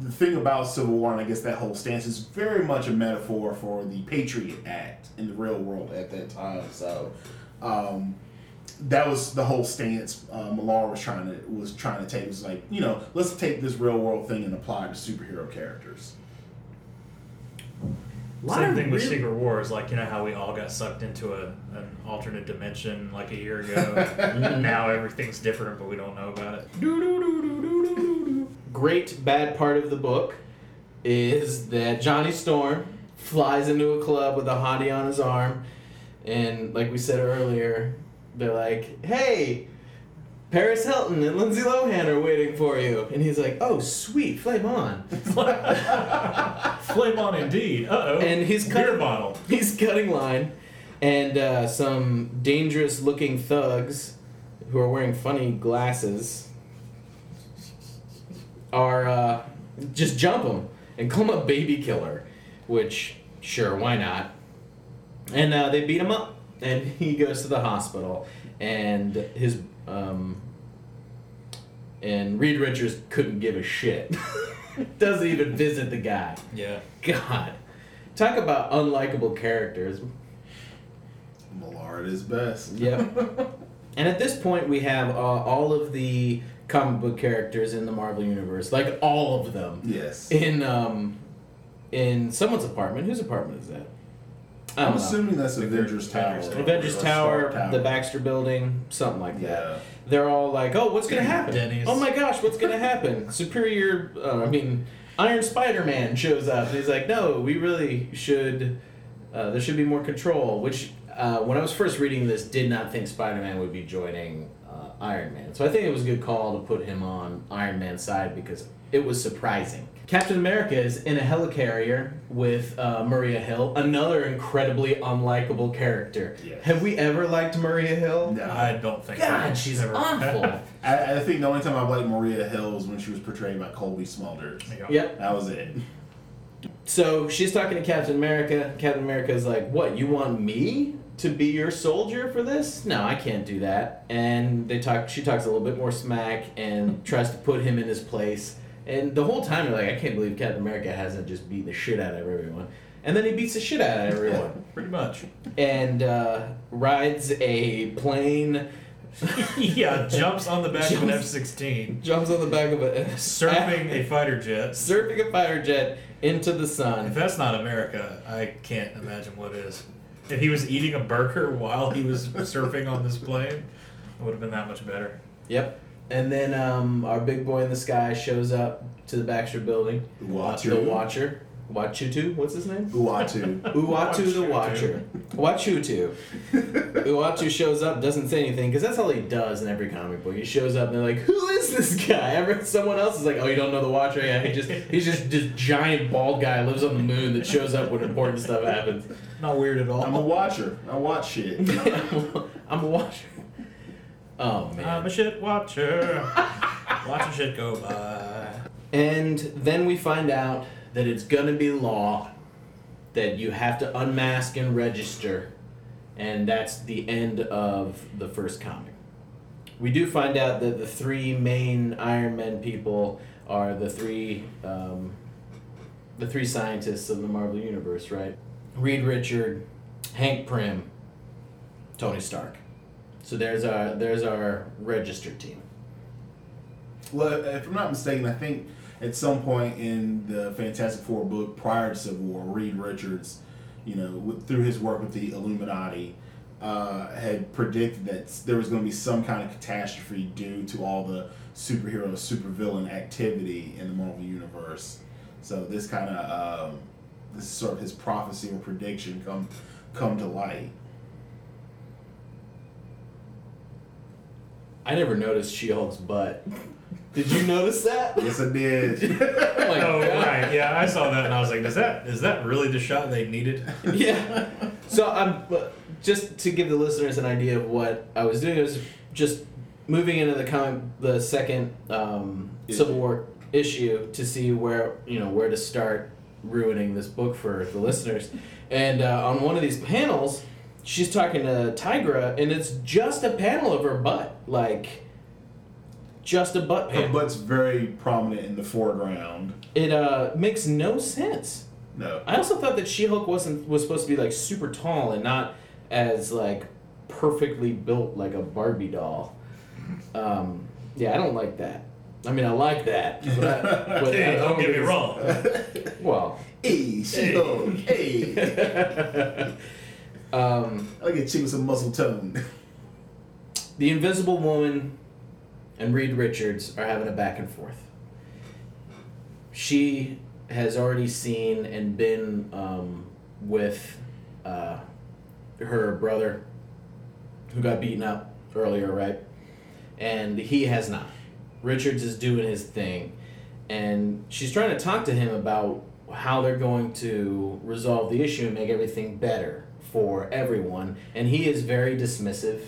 the thing about Civil War, and I guess that whole stance is very much a metaphor for the Patriot Act in the real world at that time. So um, that was the whole stance uh, Millar was trying to was trying to take. It was like you know, let's take this real world thing and apply it to superhero characters. Lot Same thing with really- Secret Wars, like you know how we all got sucked into a, an alternate dimension like a year ago. now everything's different, but we don't know about it. Great bad part of the book is that Johnny Storm flies into a club with a hottie on his arm, and like we said earlier, they're like, "Hey, Paris Hilton and Lindsay Lohan are waiting for you," and he's like, "Oh, sweet, flame on." Flame on indeed. Uh oh. And he's beer cutting- bottle. He's cutting line, and uh, some dangerous-looking thugs who are wearing funny glasses are uh, just jump him and call him a baby killer, which sure, why not? And uh, they beat him up, and he goes to the hospital, and his um, and Reed Richards couldn't give a shit. Doesn't even visit the guy. Yeah. God, talk about unlikable characters. Millard is best. Yep. and at this point, we have uh, all of the comic book characters in the Marvel universe, like all of them, Yes. in um, in someone's apartment. Whose apartment is that? I I'm know. assuming that's Like Avengers Tower. Avengers or- Avengers or Tower, the Baxter Building, something like that. Yeah. They're all like, "Oh, what's gonna happen? Denny's. Oh my gosh, what's gonna happen?" Superior, uh, I mean, Iron Spider Man shows up, and he's like, "No, we really should. Uh, there should be more control." Which, uh, when I was first reading this, did not think Spider Man would be joining uh, Iron Man. So I think it was a good call to put him on Iron Man's side because it was surprising. Captain America is in a helicarrier with uh, Maria Hill, another incredibly unlikable character. Yes. Have we ever liked Maria Hill? No. I don't think God, so. she's Ever. awful. I, I think the only time I've liked Maria Hill was when she was portrayed by Cobie Smulders. Yeah. Yep. That was it. So she's talking to Captain America. Captain America is like, "What? You want me to be your soldier for this? No, I can't do that." And they talk. She talks a little bit more smack and tries to put him in his place. And the whole time, you're like, "I can't believe Captain America hasn't just beat the shit out of everyone." And then he beats the shit out of everyone Pretty much. and uh, rides a plane, yeah, jumps on the back of an F sixteen. jumps on the back of a surfing a fighter jet. surfing a fighter jet into the sun. If that's not America, I can't imagine what is. If he was eating a burger while he was surfing on this plane, it would have been that much better. Yep. And then um, our big boy in the sky shows up to the Baxter building. Uatu. The Watcher. Wachutu? What's his name? Uatu. Uatu the Watcher. Wachutu. Uatu shows up, doesn't say anything, because that's all he does in every comic book. He shows up and they're like, Who is this guy? Ever someone else is like, Oh, you don't know the Watcher? Yeah, he just he's just this giant bald guy lives on the moon that shows up when important stuff happens. Not weird at all. I'm a watcher. I watch shit. I'm a watcher. Oh man. I'm a shit watcher. Watching shit go by. And then we find out that it's gonna be law that you have to unmask and register, and that's the end of the first comic. We do find out that the three main Iron Man people are the three, um, the three scientists of the Marvel Universe, right? Reed Richard, Hank Pym, Tony Stark. So there's our there's our registered team. Well, if I'm not mistaken, I think at some point in the Fantastic Four book prior to Civil War, Reed Richards, you know, with, through his work with the Illuminati, uh, had predicted that there was going to be some kind of catastrophe due to all the superhero, supervillain activity in the Marvel Universe. So this kind of um, this is sort of his prophecy or prediction come come to light. I never noticed She-Hulk's butt. Did you notice that? Yes, I did. Oh my Oh God. right, yeah, I saw that and I was like, is that is that really the shot they needed? Yeah. So I'm just to give the listeners an idea of what I was doing. I was just moving into the comic, the second um, Civil War issue to see where you know where to start ruining this book for the listeners. And uh, on one of these panels, she's talking to Tigra, and it's just a panel of her butt, like just a butt panel. Her butt's very prominent in the foreground. It uh, makes no sense. No. I also thought that She-Hulk wasn't was supposed to be like super tall and not as like perfectly built like a Barbie doll. Um, yeah, I don't like that. I mean, I like that. But I, but I Hey, don't get me wrong. it's- Well, Hey, She-Hulk. Hey. um, I like a chick with some muscle tone. the Invisible Woman and Reed Richards are having a back and forth. She has already seen and been um, with uh, her brother who got beaten up earlier, right? And he has not. Richards is doing his thing. And she's trying to talk to him about how they're going to resolve the issue and make everything better for everyone. And he is very dismissive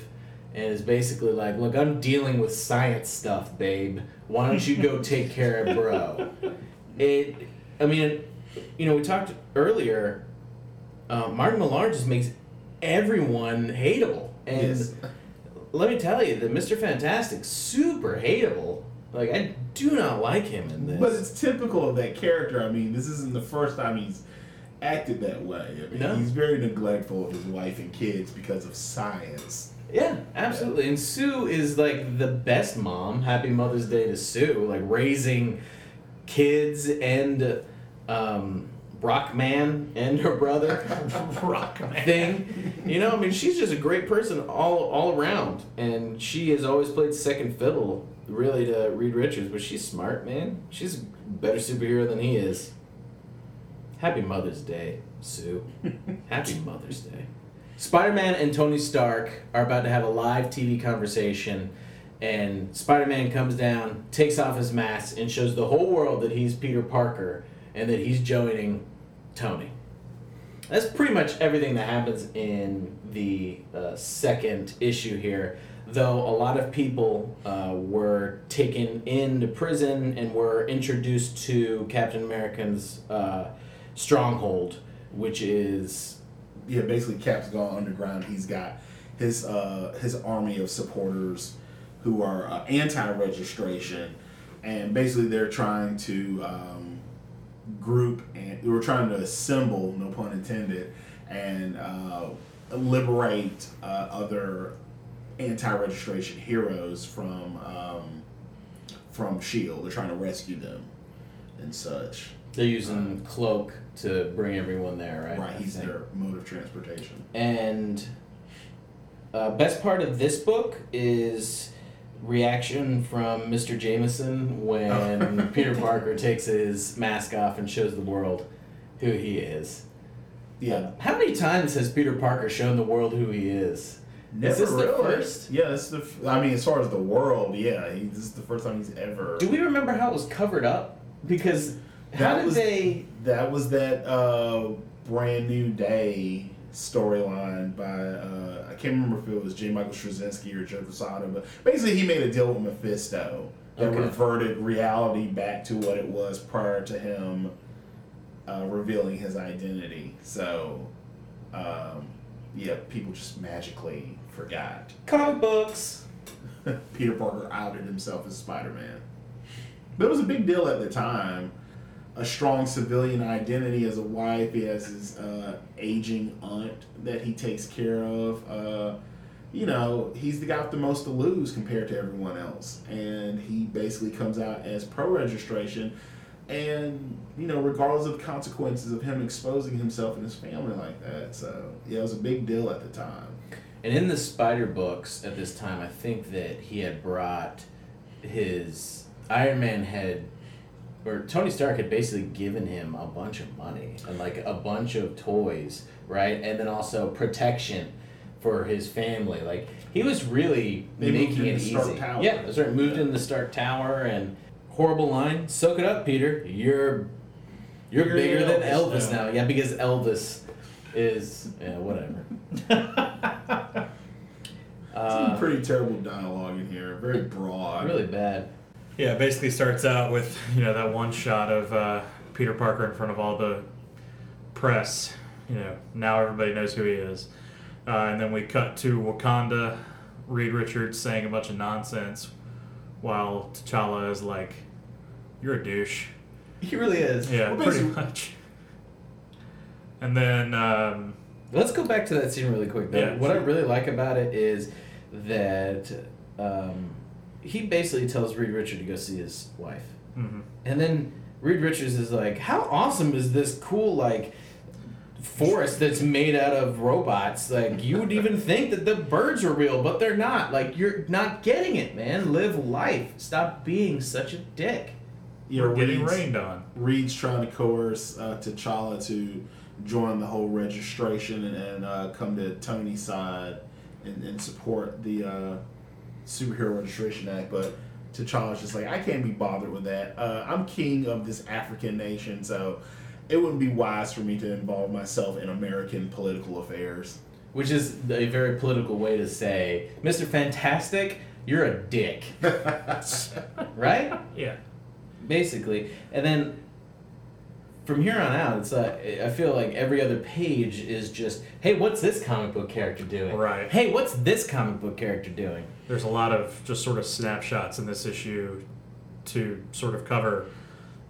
and is basically like, Look, I'm dealing with science stuff, babe. Why don't you go take care of bro? It, I mean, you know, we talked earlier. Uh, Martin Millar just makes everyone hateable, and Yes. let me tell you that Mister Fantastic super hateable. Like I do not like him in this. But it's typical of that character. I mean, this isn't the first time he's acted that way. I mean, No. he's very neglectful of his wife and kids because of science. Yeah, absolutely. And Sue is like the best mom. Happy Mother's Day to Sue. Like raising kids and um, Rockman and her brother Rock man. thing. You know, I mean, she's just a great person all all around, and she has always played second fiddle, really, to Reed Richards. But she's smart, man. She's a better superhero than he is. Happy Mother's Day, Sue. Happy Mother's Day. Spider Man and Tony Stark are about to have a live TV conversation, and Spider Man comes down, takes off his mask, and shows the whole world that he's Peter Parker and that he's joining Tony. That's pretty much everything that happens in the uh, second issue here. Though a lot of people uh, were taken into prison and were introduced to Captain America's uh, stronghold, which is Yeah, basically, Cap's gone underground. He's got his uh, his army of supporters who are uh, anti-registration, and basically they're trying to um, group and they were trying to assemble, no pun intended, and uh, liberate uh, other anti-registration heroes from um, from Shield. They're trying to rescue them and such. They're using cloak to bring everyone there, right? Right, I he's think. their mode of transportation. And uh, best part of this book is reaction from Mr. Jameson when Peter Parker takes his mask off and shows the world who he is. Yeah, How many times has Peter Parker shown the world who he is? Never this the first? Yeah, this is the. f- I mean, as far as the world, yeah, he, this is the first time he's ever. Do we remember how it was covered up? Because how That did was- they? That was that uh, brand new day storyline by uh, I can't remember if it was J. Michael Straczynski or Joe Quesada, but basically he made a deal with Mephisto that Okay. reverted reality back to what it was prior to him uh, revealing his identity. So, um, yeah, people just magically forgot. Comic books. Peter Parker outed himself as Spider Man. But it was a big deal at the time. A strong civilian identity as a wife. He has his uh, aging aunt that he takes care of. Uh, you know, he's the guy with the most to lose compared to everyone else. And he basically comes out as pro registration. And, you know, regardless of the consequences of him exposing himself and his family like that. So, yeah, it was a big deal at the time. And in the Spider books at this time, I think that he had brought his Iron Man had, or Tony Stark had basically given him a bunch of money and like a bunch of toys, right? And then also protection for his family. Like he was really They making in it easy. Stark Tower. Yeah, that's right. Moved in the Stark Tower and horrible line. Soak it up, Peter. You're you're Bigger bigger than Elvis Elvis now. now. Yeah, because Elvis is yeah whatever. Some pretty terrible dialogue in here. Very broad. really bad. Yeah, it basically starts out with you know that one shot of uh, Peter Parker in front of all the press. You know, now everybody knows who he is, uh, and then we cut to Wakanda. Reed Richards saying a bunch of nonsense, while T'Challa is like, "You're a douche." He really is. Yeah, Well, pretty basically- much. And then um, Let's go back to that scene really quick. Though. Yeah, what I really like about it is that um, he basically tells Reed Richards to go see his wife, mhm. and then Reed Richards is like, "How awesome is this cool like?" forest that's made out of robots like you would even think that the birds are real but they're not like you're not getting it man live life stop being such a dick Yeah, we're getting Reed's- rained on. Reed's trying to coerce uh, T'Challa to join the whole registration and, and uh, come to Tony's side and, and support the uh, Superhero Registration Act. But T'Challa's just like, I can't be bothered with that. Uh, I'm king of this African nation, so it wouldn't be wise for me to involve myself in American political affairs. Which is a very political way to say, Mr. Fantastic, you're a dick. right? Yeah. Basically. And then from here on out, it's like I feel like every other page is just, hey, what's this comic book character doing? Right. Hey, what's this comic book character doing? There's a lot of just sort of snapshots in this issue to sort of cover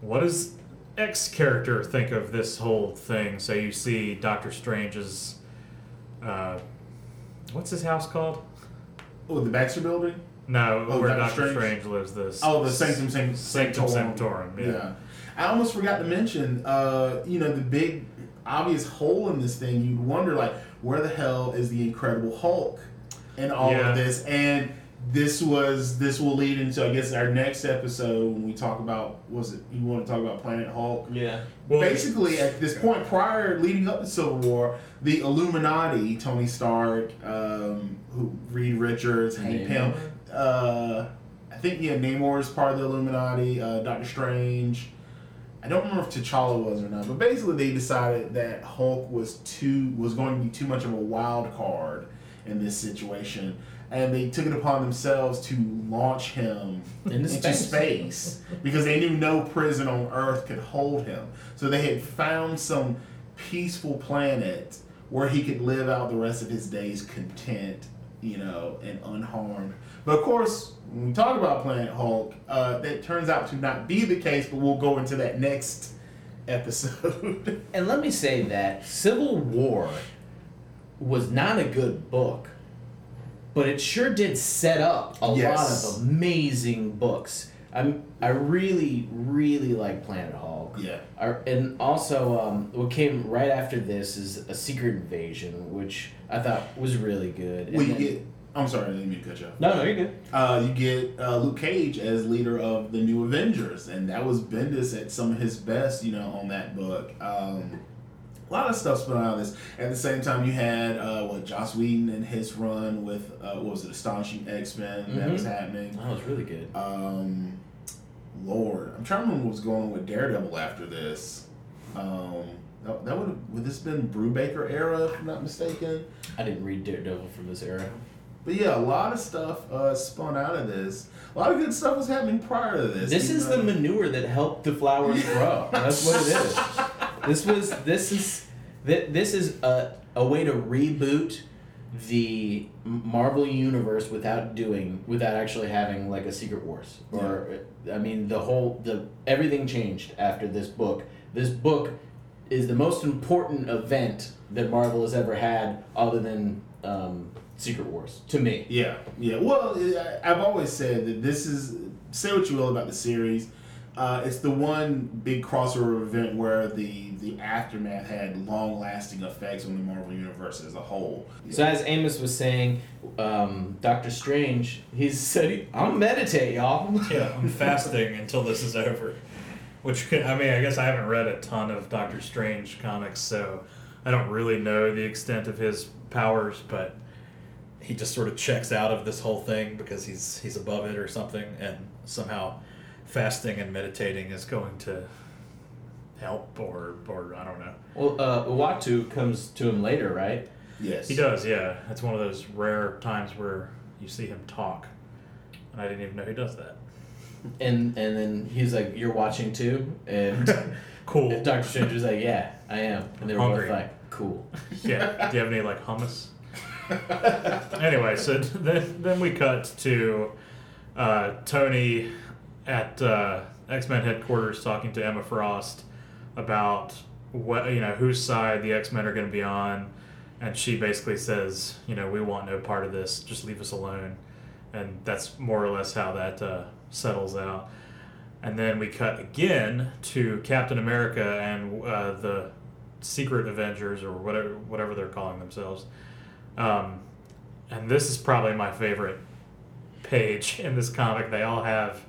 what does X character think of this whole thing. So you see Doctor Strange's, uh, what's his house called? Oh, the Baxter Building? No, Oh, where Doctor Doctor Strange? Strange, lives. This Oh, the Sanctum Sanctorum. Sanctum Sanctorum. Yeah. Yeah. I almost forgot to mention, uh, you know, the big obvious hole in this thing. You'd wonder, like, where the hell is the Incredible Hulk in all Yeah. of this? And this was this will lead into, I guess, our next episode when we talk about was it you want to talk about Planet Hulk? Yeah. Well, Basically, at this point, prior leading up to Civil War, the Illuminati, Tony Stark, um, who Reed Richards, Hank Pym, uh, I think yeah, Namor is part of the Illuminati. Uh, Doctor Strange. I don't remember if T'Challa was or not, but basically they decided that Hulk was too was going to be too much of a wild card in this situation, and they took it upon themselves to launch him Into space. space because they knew no prison on Earth could hold him. So they had found some peaceful planet where he could live out the rest of his days content, you know, and unharmed. But of course, when we talk about Planet Hulk, uh, that turns out to not be the case. But we'll go into that next episode. And let me say that Civil War was not a good book, but it sure did set up a Yes. lot of amazing books. I'm I really really like Planet Hulk. yeah. I, and also, um, what came right after this is a Secret Invasion, which I thought was really good. And you then- get. I'm sorry, I didn't mean to cut you off. no, no, you're good. Uh, you get uh, Luke Cage as leader of the New Avengers, and that was Bendis at some of his best, you know, on that book. Um, a lot of stuff spun out of this. At the same time, you had uh, what Joss Whedon and his run with uh, what was it, Astonishing X Men that Mhm. was happening. That was really good. Um, Lord, I'm trying to remember what was going on with Daredevil after this. Um, that, that would would this been Brubaker era, if I'm not mistaken. I didn't read Daredevil from this era. But yeah, a lot of stuff uh, spun out of this. A lot of good stuff was happening prior to this. This is the manure that helped the flowers grow. That's what it is. This was this is thi- this is a, a way to reboot the Marvel universe without doing without actually having like a Secret Wars or I mean the whole the everything changed after this book. This book is the most important event that Marvel has ever had other than um, Secret Wars to me. Yeah, yeah. Well, I- I've always said that this is say what you will about the series. Uh, it's the one big crossover event where the the aftermath had long lasting effects on the Marvel universe as a whole. So as Amos was saying, um, Doctor Strange, he said, he, "I'm meditate, y'all." Yeah, I'm fasting until this is over. Which could, I mean, I guess I haven't read a ton of Doctor Strange comics, so I don't really know the extent of his powers, but he just sort of checks out of this whole thing because he's he's above it or something, and somehow fasting and meditating is going to help, or or I don't know. Well, uh, Uatu comes to him later, right? Yes, He does, yeah. It's one of those rare times where you see him talk, and I didn't even know he does that. And and then he's like, "You're watching too," and Cool. Doctor Strange was like, "Yeah, I am," and they were Hungry. both like, "Cool." Yeah. Do you have any like hummus? Anyway, so then then we cut to uh, Tony at uh, X Men headquarters talking to Emma Frost about what you know whose side the X Men are going to be on, and she basically says, you know, we want no part of this. Just leave us alone, and that's more or less how that uh, settles out. And then we cut again to Captain America and uh, the Secret Avengers or whatever whatever they're calling themselves. Um, and this is probably my favorite page in this comic. They all have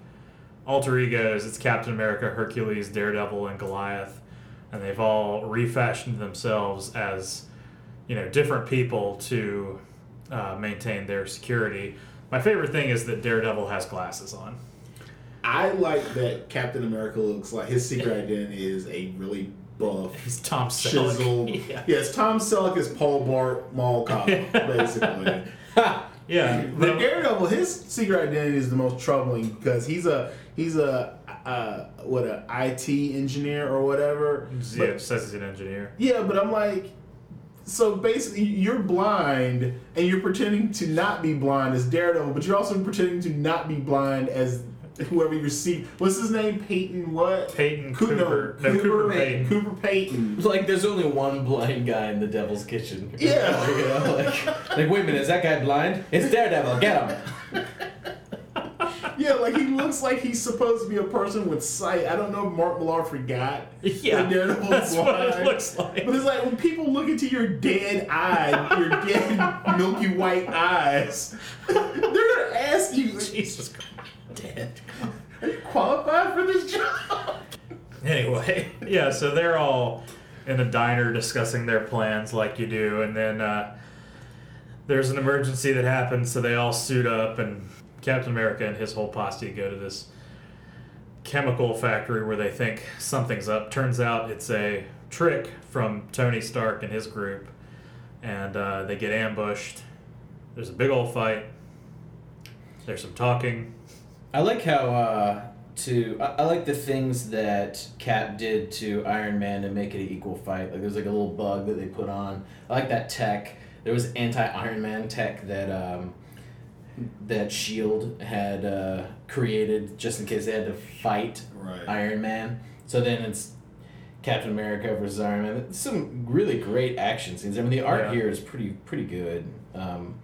alter egos. It's Captain America, Hercules, Daredevil, and Goliath, and they've all refashioned themselves as you know different people to uh, maintain their security. My favorite thing is that Daredevil has glasses on. I like that Captain America looks like his secret identity is a really buff, He's Tom Selleck. chiseled. Yeah. Yes, Tom Selleck is Paul Blart Mall Cop, basically. Yeah, But but- Daredevil, his secret identity is the most troubling because he's a he's a uh, what a IT engineer or whatever. yeah, But- says he's an engineer. yeah, but I'm like, so basically, you're blind and you're pretending to not be blind as Daredevil, but you're also pretending to not be blind as whoever you see. What's his name? Peyton what? Peyton Coo- Cooper. No, Cooper Payton. Cooper Payton. Like, there's only one blind guy in the Devil's Kitchen. Yeah. you know, like, like, wait a minute, is that guy blind? It's Daredevil. Get him. Yeah, like he looks like he's supposed to be a person with sight. I don't know if Mark Millar forgot. Yeah, that Daredevil's that's what it looks like. But it's like when people look into your dead eye, your dead milky white eyes, they're gonna ask you, Jesus Christ. "Dead? Are you qualified for this job?" Anyway, yeah, so they're all in a diner discussing their plans like you do, and then uh, there's an emergency that happens, so they all suit up, and Captain America and his whole posse go to this chemical factory where they think something's up. Turns out it's a trick from Tony Stark and his group, and uh, they get ambushed. There's a big old fight. There's some talking. I like how uh, to I, I like the things that Cap did to Iron Man to make it an equal fight. Like there's like a little bug that they put on. I like that tech. There was anti Iron Man tech that um, that Shield had uh, created just in case they had to fight Right. Iron Man. So then it's Captain America versus Iron Man. Some really great action scenes. I mean, the art Yeah. here is pretty pretty good. Um,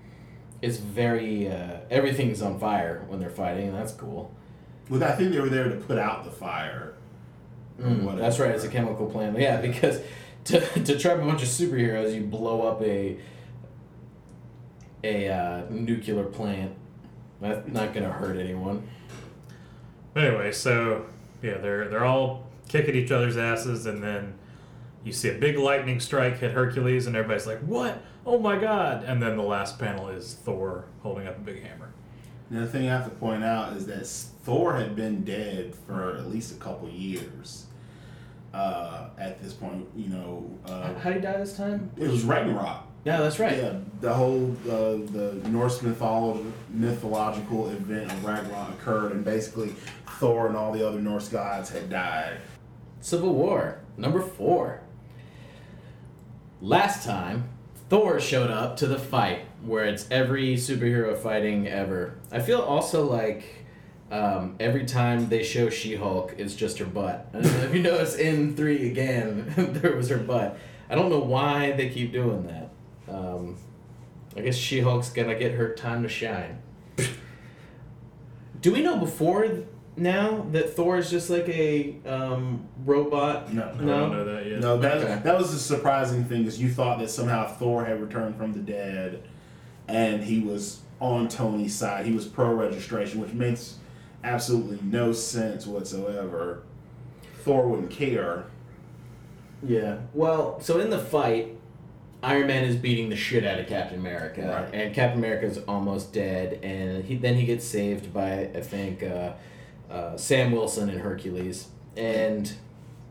it's very uh, everything's on fire when they're fighting, and that's cool. Well, I think they were there to put out the fire. Mm, that's right. It's a chemical plant. Yeah, because to, to trap a bunch of superheroes, you blow up a a uh, nuclear plant. That's not gonna hurt anyone. Anyway, so yeah, they're they're all kicking each other's asses, and then you see a big lightning strike hit Hercules, and everybody's like, "What? Oh my god!" And then the last panel is Thor holding up a big hammer. Another thing I have to point out is that Thor had been dead for at least a couple years. Uh, at this point, you know, uh, How did he die this time? it was Ragnarok. Yeah, that's right. Yeah, the whole uh, the Norse mythology, mythological event of Ragnarok occurred, and basically Thor and all the other Norse gods had died. Civil War, number four. Last time, Thor showed up to the fight, where it's every superhero fighting ever. I feel also like um, every time they show She Hulk, it's just her butt. If you notice in three again, there was her butt. I don't know why they keep doing that. Um, I guess She Hulk's gonna get her time to shine. Do we know before now that Thor is just like a um, robot? No, I No. don't know that yet. No, that Okay. that was the surprising thing is you thought that somehow Thor had returned from the dead, and he was on Tony's side. He was pro registration, which makes absolutely no sense whatsoever. Thor wouldn't care. Yeah. Well, so in the fight, Iron Man is beating the shit out of Captain America, Right. and Captain America's almost dead, and he then he gets saved by I think uh, uh, Sam Wilson and Hercules, and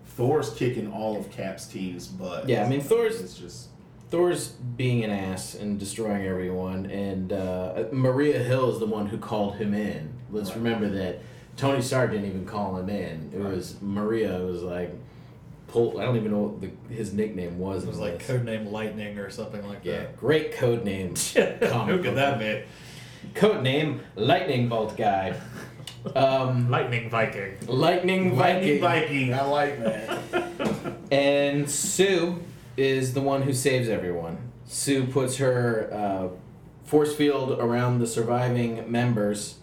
Thor's kicking all of Cap's team's butt. Yeah, I mean, Thor's- It's just Thor's being an ass and destroying everyone, and uh, Maria Hill is the one who called him in. Let's Right. remember that Tony Stark didn't even call him in. It Right. was Maria. It was like. Pull, I don't even know what the, his nickname was. It was like this. codename Lightning or something like that. Yeah, great code name. that. Comic Who could that be? Code name Lightning Bolt Guy. Um, Lightning Viking. Lightning Viking. Lightning Viking. Viking. I like that. And Sue is the one who saves everyone. Sue puts her uh, force field around the surviving members,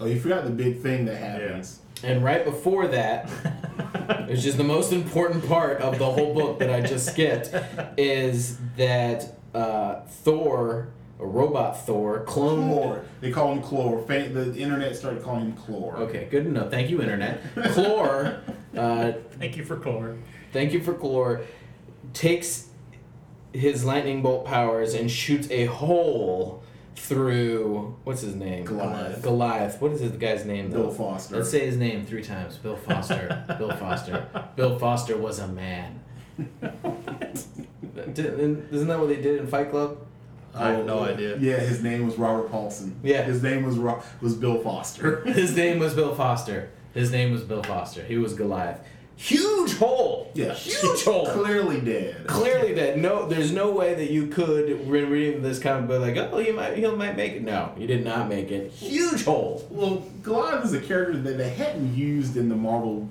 oh, you forgot the big thing that happens. and right before that, which is the most important part of the whole book that I just skipped, is that uh, Thor a robot Thor, clone. Clor. They call him Clor. The internet started calling him Clor. Okay, good enough. Thank you, internet. Clor, uh, Thank you for Clor. thank you for Chlor, takes his lightning bolt powers and shoots a hole through what's his name? Goliath. Goliath. What is the guy's name? Bill? Foster. Let's say his name three times. Bill Foster. Bill Foster. Bill Foster was a man. Didn't- Isn't that what they did in Fight Club? I have no oh, idea. Yeah, his name was Robert Paulson. Yeah. His name was Ro- was Bill Foster. His name was Bill Foster. His name was Bill Foster. He was Goliath. Huge hole. yeah. Huge hole. Clearly dead. Clearly, that no, there's no way that you could when reading this comic book like, oh, he might, he might make it. No, he did not make it. Huge hole. Well, Goliath is a character that they hadn't used in the Marvel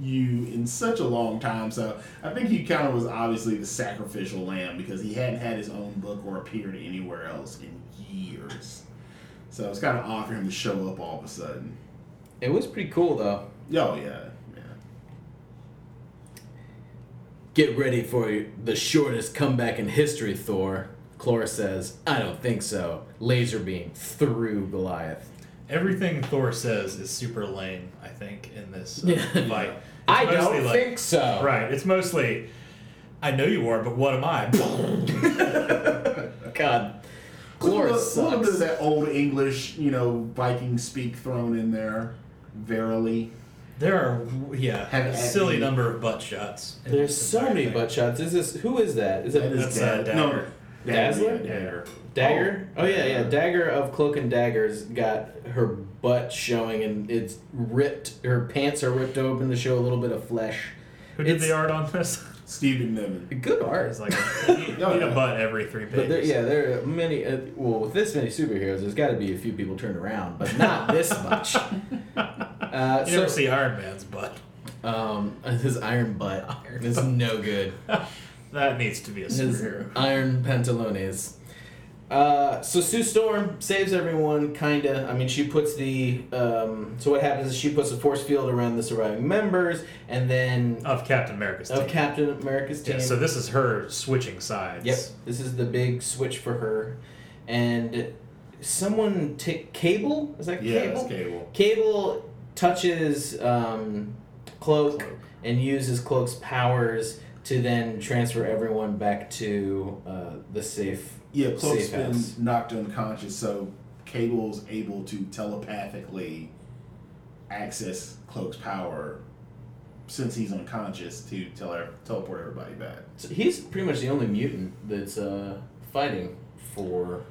U in such a long time, so I think he kind of was obviously the sacrificial lamb because he hadn't had his own book or appeared anywhere else in years. So it's kind of odd for him to show up all of a sudden. It was pretty cool though. Oh yeah, yeah. Get ready for the shortest comeback in history, Thor. Clora says, I don't think so. Laser beam through Goliath. Everything Thor says is super lame. I think in this uh, Yeah. fight. It's I don't like- think so. Right. It's mostly. I know you are, but what am I? God. A Clora little, little bit of that old English, you know, Viking speak thrown in there. Verily. there are yeah Have- a silly number of butt shots. in There's this so many thing. butt shots. Is this who is that? Is That it is That's, uh, Dagger. No, Dagger. Dazzler? Dagger. Dagger? Oh. Oh, yeah, yeah. Dagger of Cloak and Daggers got her butt showing and it's ripped. Her pants are ripped open to show a little bit of flesh. Who did It's- the art on this? Steve McNiven. Good art. It's like a, you need a yeah. butt every three But there, pages. yeah, there are many. Uh, well, with this many superheroes, there's got to be a few people turned around, but not this much. Uh, You so, never see Iron Man's butt. um, his iron butt Iron is no good. That needs to be a His superhero. iron pantalones. Uh, so Sue Storm saves everyone, kinda. I mean, she puts the. Um, so what happens is she puts a force field around the surviving members, and then Of Captain America's of team. Captain America's team. Yeah, so this is her switching sides. Yep, this is the big switch for her, and someone take Cable. Is that Yeah, Cable? it's Cable. Cable touches um, Cloak, Cloak. and uses Cloak's powers to then transfer everyone back to uh, the safe. Yeah, Cloak's safe been house. knocked unconscious, so Cable's able to telepathically access Cloak's power since he's unconscious to tele- teleport everybody back. So he's pretty much the only mutant that's uh, fighting for.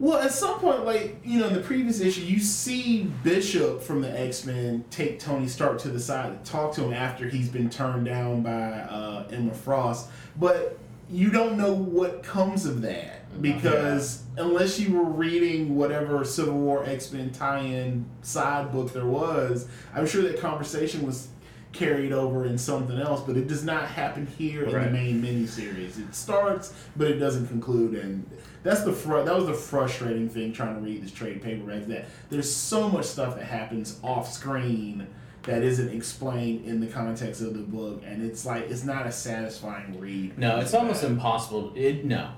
Well, at some point, like you know, in the previous issue, you see Bishop from the X Men take Tony Stark to the side and talk to him after he's been turned down by uh, Emma Frost, but you don't know what comes of that because unless you were reading whatever Civil War X Men tie-in side book there was, I'm sure that conversation was carried over in something else, but it does not happen here in the main miniseries. It starts, but it doesn't conclude, and that's the fr- that was the frustrating thing trying to read this trade paperback. That there's so much stuff that happens off screen that isn't explained in the context of the book, and it's like it's not a satisfying read. No, it's almost impossible. It no,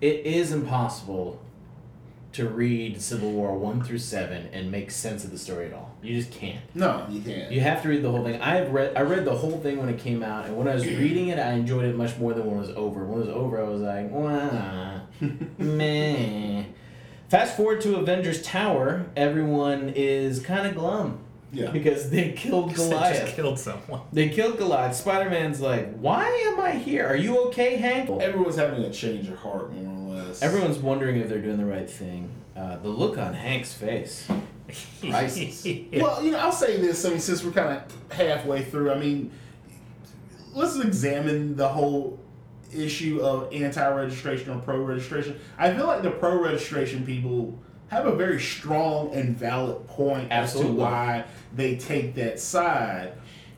it is impossible to read Civil War one through seven and make sense of the story at all. You just can't. No, you can't. You have to read the whole thing. I've read I read the whole thing when it came out, and when I was reading it, I enjoyed it much more than when it was over. When it was over, I was like, wow, meh. Fast forward to Avengers Tower, everyone is kind of glum Yeah. because they killed They Goliath. just killed someone. They killed Goliath. Spider Man's like, why am I here? Are you okay, Hank? Everyone's having a change of heart, more or less. Everyone's wondering if they're doing the right thing. Uh, the look on Hank's face. Priceless. Yeah. Well, you know, I'll say this. I mean, since we're kind of halfway through, I mean, let's examine the whole issue of anti-registration or pro-registration. I feel like the pro-registration people have a very strong and valid point Absolutely. as to why they take that side.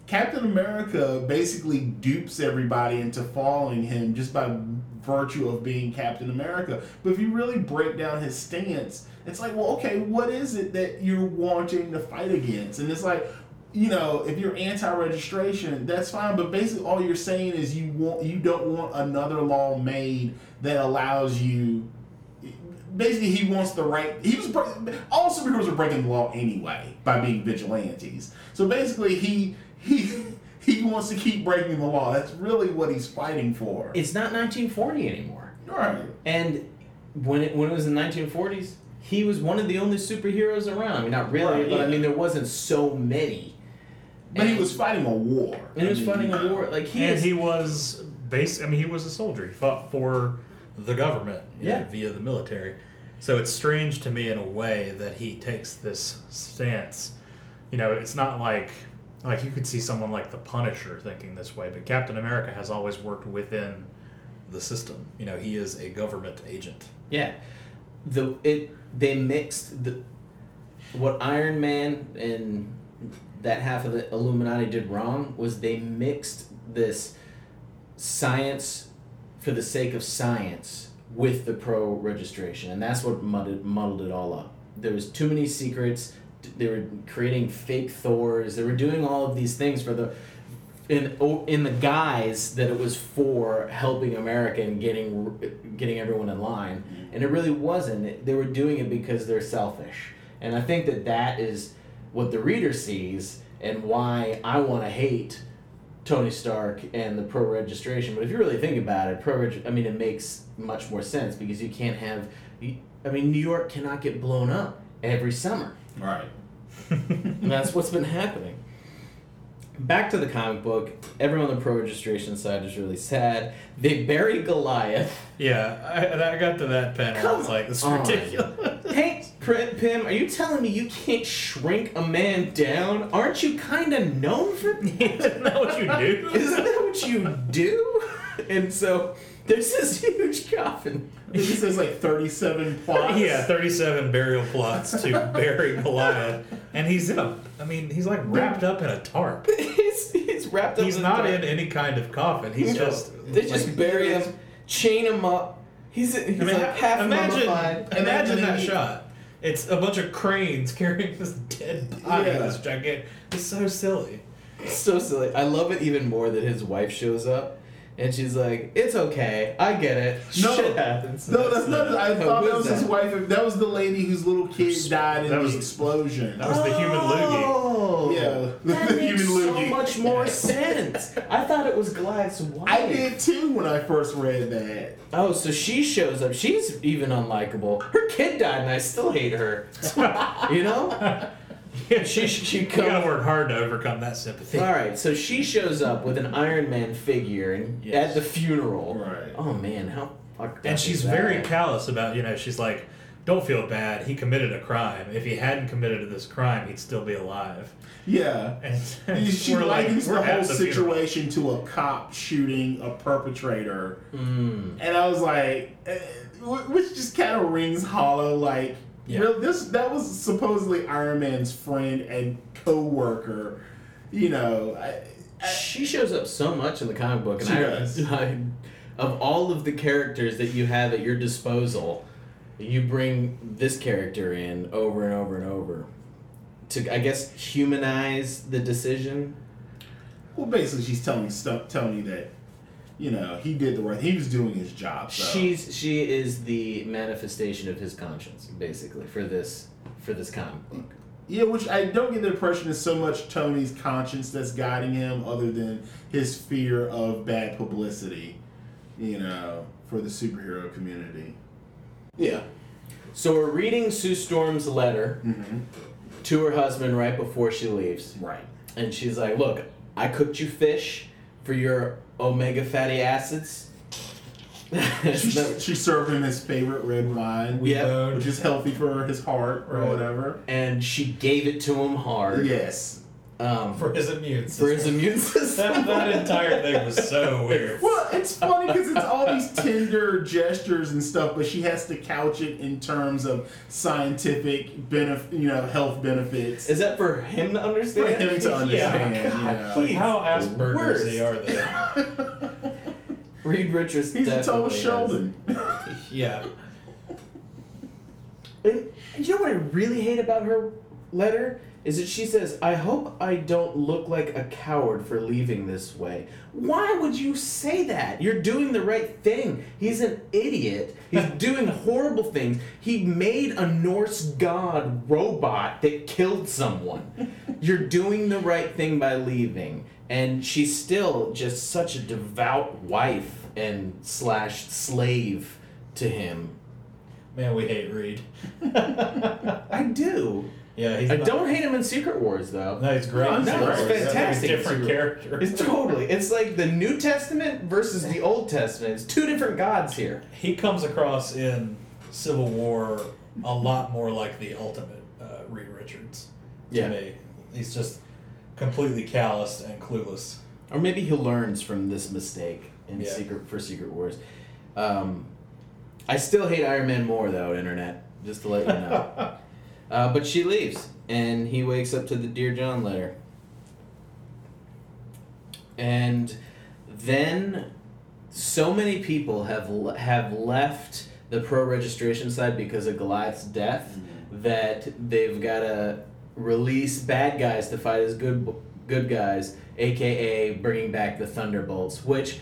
Captain America basically dupes everybody into following him just by virtue of being Captain America. But if you really break down his stance, it's like, well, okay, what is it that you're wanting to fight against? And it's like, you know, if you're anti-registration, that's fine. But basically, all you're saying is you want you don't want another law made that allows you basically he wants the right. He was all superheroes are breaking the law anyway by being vigilantes. So basically, he he he wants to keep breaking the law. That's really what he's fighting for. It's not 1940 anymore. right. And when it when it was in the 1940s, he was one of the only superheroes around. I mean, not really, Right, but I mean, there wasn't so many. But he was fighting a war. And he was fighting a war. Like he and is. he was base. I mean, he was a soldier. He fought for the government, you know, Yeah. via the military. So it's strange to me in a way that he takes this stance. You know, it's not like like you could see someone like the Punisher thinking this way, but Captain America has always worked within the system. You know, he is a government agent. Yeah, the it they mixed the what Iron Man and that half of the Illuminati did wrong was they mixed this science for the sake of science with the pro registration, and that's what muddled muddled it all up. There was too many secrets. They were creating fake Thors. They were doing all of these things for the in in the guise that it was for helping America and getting getting everyone in line, and it really wasn't. They were doing it because they're selfish, and I think that that is what the reader sees and why I want to hate Tony Stark and the pro registration. But if you really think about it, pro reg- I mean, it makes much more sense because you can't have. I mean, New York cannot get blown up every summer. Right. And that's what's been happening. Back to the comic book. Everyone on the pro registration side is really sad. They bury Goliath. Yeah, I, I got to that panel. Come it's like it's on. ridiculous. Hey, Pym, are you telling me you can't shrink a man down? Aren't you kind of known for Isn't that what you do? Isn't that what you do? And so there's this huge coffin. I it says like 37 plots. Yeah, 37 burial plots to bury Goliath. And he's in a, I mean, he's like wrapped up in a tarp. he's, he's wrapped up. He's in not in any kind of coffin. He's No, just. They just like- bury him, chain him up. He's, he's I mean, like half imagine, mummified. imagine that he- shot. It's a bunch of cranes carrying this dead body. Yeah. This gigantic. It's so silly. It's so silly. I love it even more that his wife shows up and she's like, "It's okay, I get it. No. Shit happens." No, that's not. I thought that that is was his that? wife. That was the lady whose little kid died in That the was- explosion. that was the human loogie. Oh, Yeah, that the makes human so loogie. much more sense. I thought it was Goliath's wife. I did too when I first read that. Oh, so she shows up. She's even unlikable. Her kid died, and I still hate her. You know? Yeah, she she You gotta work hard to overcome that sympathy. All right, so she shows up with an Iron Man figure and Yes. at the funeral. Right. Oh man, how fucked up And is she's that? very callous about, you know, she's like, don't feel bad. He committed a crime. If he hadn't committed this crime, he'd still be alive. Yeah. And She we're like, likens we're the whole funeral. situation to a cop shooting a perpetrator, Mm. and I was like, eh, which just kind of rings hollow. Like, Yeah. real- this that was supposedly Iron Man's friend and co-worker. You know, I, I, She shows up so much in the comic book, and She I, does. I, of all of the characters that you have at your disposal, you bring this character in over and over and over to, I guess, humanize the decision. well, basically, she's telling stuff, Tony that, you know, he did the right. He was doing his job. So. She's she is the manifestation of his conscience, basically, for this for this comic book. Yeah, which I don't get the impression is so much Tony's conscience that's guiding him, other than his fear of bad publicity, you know, for the superhero community. Yeah. So we're reading Sue Storm's letter Mm-hmm. to her husband right before she leaves. Right. And she's like, Look, I cooked you fish for your omega fatty acids. She, she served him his favorite red wine, Yeah. which is healthy for his heart or Right. whatever. and she gave it to him hard. Yes. Um, for, For his immune system. For his immune system. that, that entire thing was so weird. Well, it's funny because it's all these tender gestures and stuff, but she has to couch it in terms of scientific benefit, you know, health benefits. Is that for him to understand? for understand? him to understand, you know. Like, how Asperger's worst. they are they? Reed Richards. He's a total definitely Sheldon. Yeah. And, and you know what I really hate about her letter is that she says, I hope I don't look like a coward for leaving this way. Why would you say that? You're doing the right thing. He's an idiot. He's doing horrible things. He made a Norse god robot that killed someone. You're doing the right thing by leaving. And she's still just such a devout wife and slash slave to him. Man, we hate Reed. I do. Yeah, he's I not- don't hate him in Secret Wars though. No, he's great. No, in no, Secret it's Wars. He's like fantastic A different character. It's totally. It's like the New Testament versus the Old Testament. It's two different gods here. He comes across in Civil War a lot more like the ultimate uh, Reed Richards. To Yeah. me, he's just completely calloused and clueless. Or maybe he learns from this mistake in Yeah. Secret for Secret Wars. Um, I still hate Iron Man more though, Internet. Just to let you know. uh, but she leaves, and he wakes up to the Dear John letter. And then, so many people have le- have left the pro registration side because of Goliath's death that they've got to release bad guys to fight as good good guys, aka bringing back the Thunderbolts, which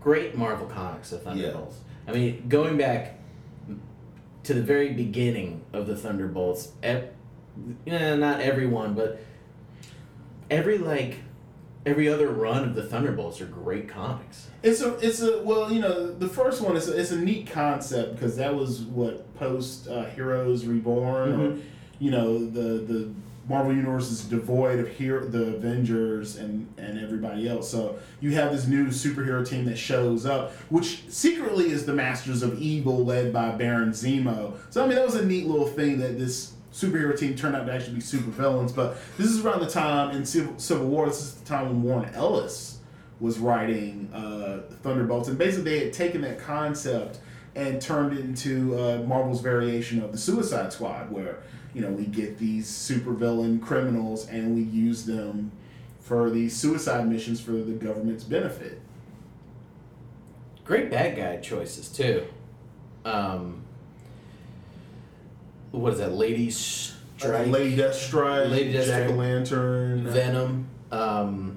great Marvel comics the Thunderbolts. I mean, going back to the very beginning of the Thunderbolts, ev- eh, not everyone, but every like every other run of the Thunderbolts are great comics. It's a, it's a, well, you know, the first one is a, it's a neat concept because that was what post uh, Heroes Reborn, or Mhm. you know, the the Marvel Universe is devoid of hero, the Avengers and and everybody else. So you have this new superhero team that shows up, which secretly is the Masters of Evil, led by Baron Zemo. So I mean, that was a neat little thing that this superhero team turned out to actually be super villains. But this is around the time in Civil, Civil War. This is the time when Warren Ellis was writing uh, Thunderbolts, and basically they had taken that concept and turned it into uh, Marvel's variation of the Suicide Squad, where you know we get these supervillain criminals and we use them for these suicide missions for the government's benefit. Great bad guy choices too. Um, what is that? Lady Strike, Uh, Lady Deathstrike, Lady Deathstrike, Jack Lantern, Venom, um,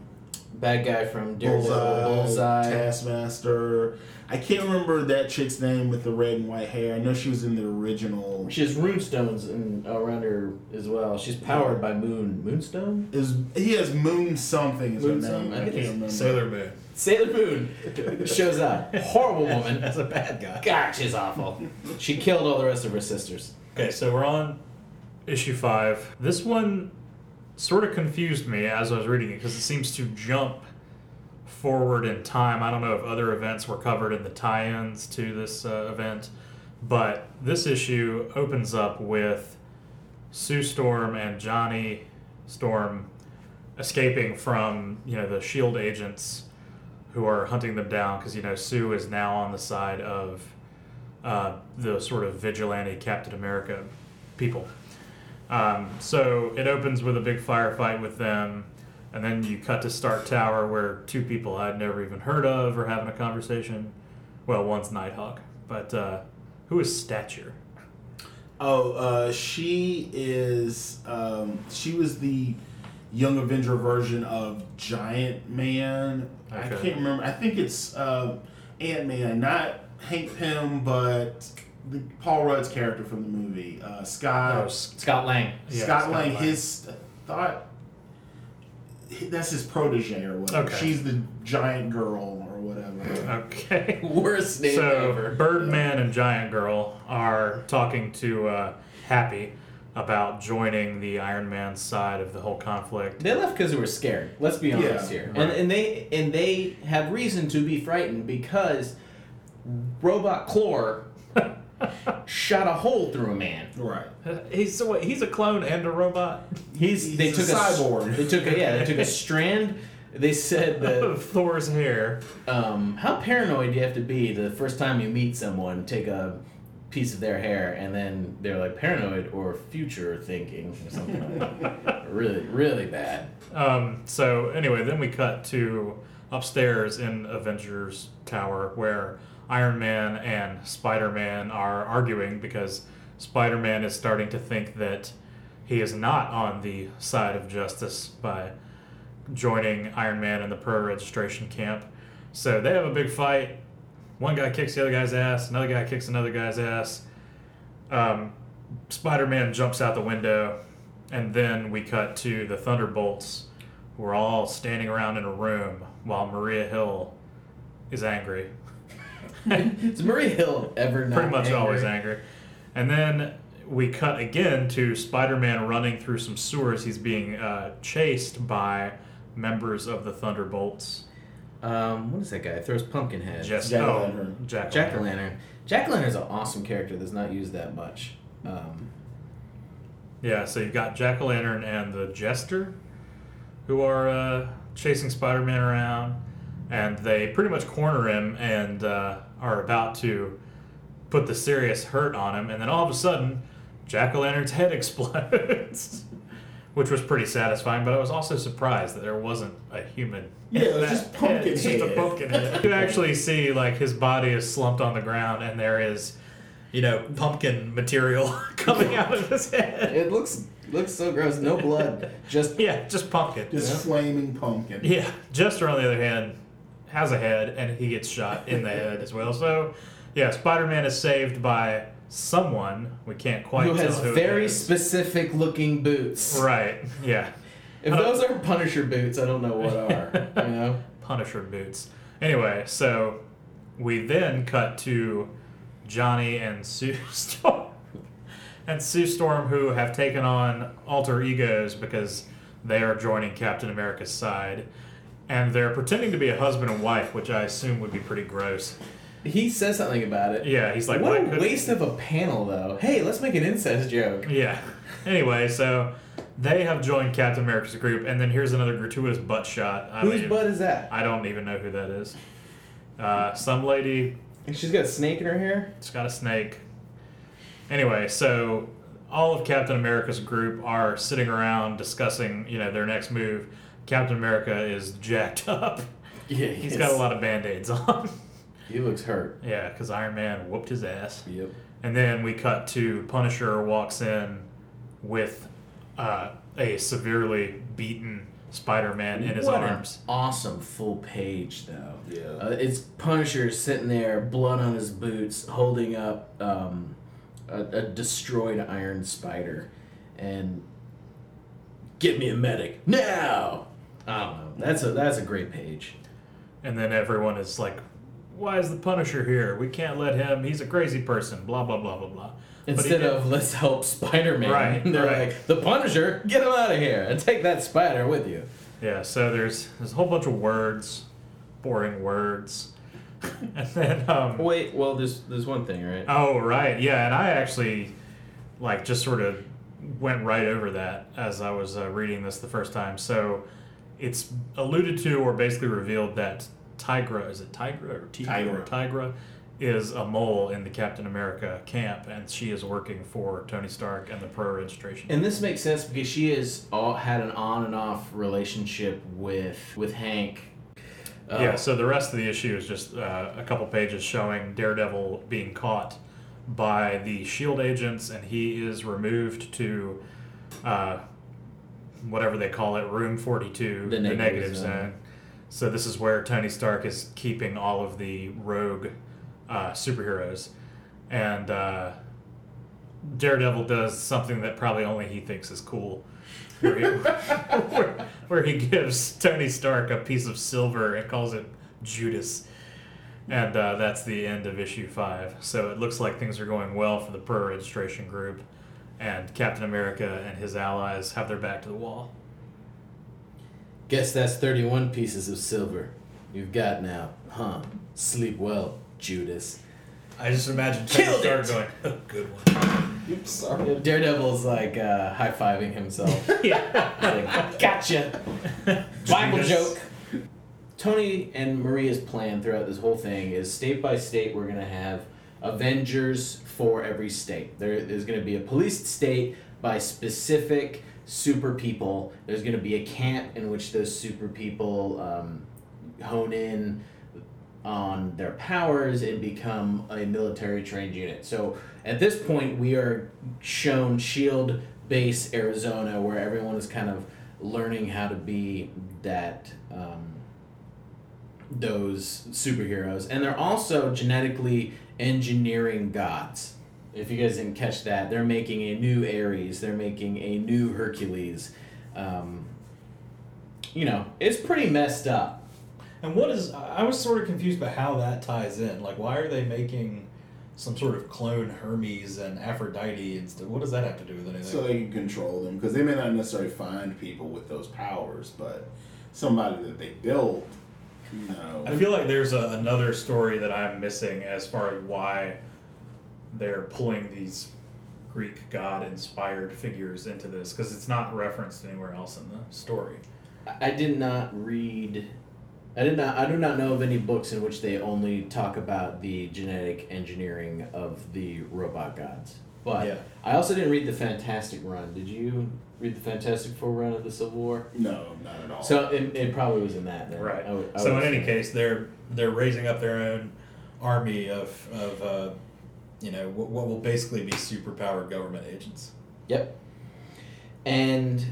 bad guy from Daredevil, Bullseye, Bullseye. Taskmaster. I can't remember that chick's name with the red and white hair. I know she was in the original. She has runestones in, around her as well. She's powered by Moon. Moonstone? Is he has Moon something is her name? I I can't remember. Sailor Moon Sailor Moon shows up. Horrible woman. That's a bad guy. God, she's awful. She killed all the rest of her sisters. Okay, so we're on issue five. This one sort of confused me as I was reading it because it seems to jump forward in time. I don't know if other events were covered in the tie ins to this uh, event, but this issue opens up with Sue Storm and Johnny Storm escaping from, you know, the SHIELD agents who are hunting them down because, you know, Sue is now on the side of uh, the sort of vigilante Captain America people. Um, so it opens with a big firefight with them, and then you cut to Stark Tower where two people I'd never even heard of are having a conversation. Well, one's Nighthawk, but uh, who is Stature? Oh, uh, she is. Um, she was the Young Avenger version of Giant Man. I can't remember. I think it's uh, Ant Man, not Hank Pym, but the, Paul Rudd's character from the movie. Uh, Scott. Oh, Scott Lang. yeah, Scott Lang. Lang. His thought. That's his protege or whatever. Okay. She's the giant girl or whatever. Okay. Worst name so ever. Birdman and Giant Girl are talking to uh, Happy about joining the Iron Man side of the whole conflict. They left because they were scared. Let's be honest Yeah, here, right. and and they and they have reason to be frightened because Robot Clor shot a hole through a man. Right. He's so wait, he's a clone and a robot He's, He's they a took cyborg. They took a, yeah. They took a strand. They said that of Thor's hair. um, how paranoid do you have to be the first time you meet someone, take a piece of their hair, and then they're like paranoid or future thinking or something. really, really bad. Um, so anyway, then we cut to upstairs in Avengers Tower where Iron Man and Spider Man are arguing because Spider Man is starting to think that he is not on the side of justice by joining Iron Man in the pro registration camp. So they have a big fight. One guy kicks the other guy's ass, another guy kicks another guy's ass. Um, Spider Man jumps out the window, and then we cut to the Thunderbolts, who are all standing around in a room while Maria Hill is angry. Is Maria Hill ever not Pretty much angry? always angry. And then we cut again to Spider Man running through some sewers. He's being uh, chased by members of the Thunderbolts. Um, what is that guy? Throws pumpkin head. Just Jack oh, Lantern. Jack Jack o' Lantern. Jack o' Lantern's an awesome character that's not used that much. Um, Yeah, so you've got Jack o' Lantern and the Jester, who are uh, chasing Spider Man around, and they pretty much corner him and uh, are about to put the serious hurt on him, and then all of a sudden, Jack o' Lantern's head explodes, which was pretty satisfying. But I was also surprised that there wasn't a human. Yeah, it was just pumpkin head. It's just a pumpkin head. You actually see like his body is slumped on the ground, and there is. You know, pumpkin material coming out of his head. it looks looks so gross. No blood. Just Yeah, just pumpkin. Just Yeah. flaming pumpkin. Yeah, Jester on the other hand has a head and he gets shot in the head as well. So, yeah, Spider-Man is saved by someone we can't quite who tell has who very specific looking boots. right. Yeah, If Uh, those are Punisher boots, I don't know what are. You know. Punisher boots. Anyway, so we then cut to Johnny and Sue Storm. And Sue Storm, who have taken on alter egos because they are joining Captain America's side. And they're pretending to be a husband and wife, which I assume would be pretty gross. He says something about it. Yeah, he's like, what "Why a waste of a panel, though. Hey, let's make an incest joke. Yeah. Anyway, so they have joined Captain America's group, and then here's another gratuitous butt shot. I Whose butt is that? I don't even know who that is. Uh, some lady She's got a snake in her hair. It's got a snake. Anyway, so all of Captain America's group are sitting around discussing, you know, their next move. Captain America is jacked up. Yeah, He's got a lot of band-aids on. He looks hurt. yeah, because Iron Man whooped his ass. Yep. And then we cut to Punisher walks in with uh, a severely beaten Spider-Man in his What an arms. awesome full page, though. Yeah. Uh, it's Punisher sitting there, blood on his boots, holding up um, a, a destroyed Iron Spider, and get me a medic now. I don't know. That's a that's a great page. And then everyone is like, "Why is the Punisher here? We can't let him. He's a crazy person." Blah blah blah blah blah. But he Instead did- of let's help Spider Man, Right, they're right. like the Punisher, get him out of here and take that spider with you. Yeah, so there's there's a whole bunch of words, boring words, and then um, Wait, well, there's there's one thing, right? oh right, yeah, and I actually like just sort of went right over that as I was uh, reading this the first time. So it's alluded to or basically revealed that Tigra is it Tigra or Tigra? Tigra. Tigra is a mole in the Captain America camp, and she is working for Tony Stark and the Pro Registration. And this makes sense because she has all, had an on and off relationship with with Hank. Uh, yeah, so the rest of the issue is just uh, a couple pages showing Daredevil being caught by the Shield agents, and he is removed to uh, whatever they call it, Room Forty Two, The negative zone. zone. So this is where Tony Stark is keeping all of the rogue uh, superheroes, and uh, Daredevil does something that probably only he thinks is cool. Where he, where, where he gives Tony Stark a piece of silver and calls it Judas. And uh, that's the end of issue five. So it looks like things are going well for the pro registration group, and Captain America and his allies have their back to the wall. Guess that's 31 pieces of silver you've got now, huh? Sleep well, Judas. I just imagine Tony Killed Stark it! going, oh, good one. Oops, sorry. Daredevil's like uh, high fiving himself. yeah. like, gotcha! Bible joke. Tony and Maria's plan throughout this whole thing is state by state, we're going to have Avengers for every state. There is going to be a policed state by specific super people. There's going to be a camp in which those super people um, hone in on their powers and become a military trained unit. So at this point, we are shown S.H.I.E.L.D. base Arizona where everyone is kind of learning how to be that um, those superheroes, and they're also genetically engineering gods. If you guys didn't catch that, they're making a new Ares. They're making a new Hercules. Um, you know, it's pretty messed up. And what is? I was sort of confused by how that ties in. Like, why are they making some sort of clone Hermes and Aphrodite and stuff? What does that have to do with anything? So they can control them because they may not necessarily find people with those powers, but somebody that they built, you know. I feel like there's a, another story that I'm missing as far as why they're pulling these Greek god inspired figures into this because it's not referenced anywhere else in the story. I- I did not read. I did not. I do not know of any books in which they only talk about the genetic engineering of the robot gods. But Yeah. I also didn't read the Fantastic Run. Did you read the Fantastic Four run of the Civil War? no, not at all. So it, it probably was in that. Then. Right. I would- I so in would any say. case, they're they're raising up their own army of of uh, you know what, what will basically be superpowered government agents. Yep. And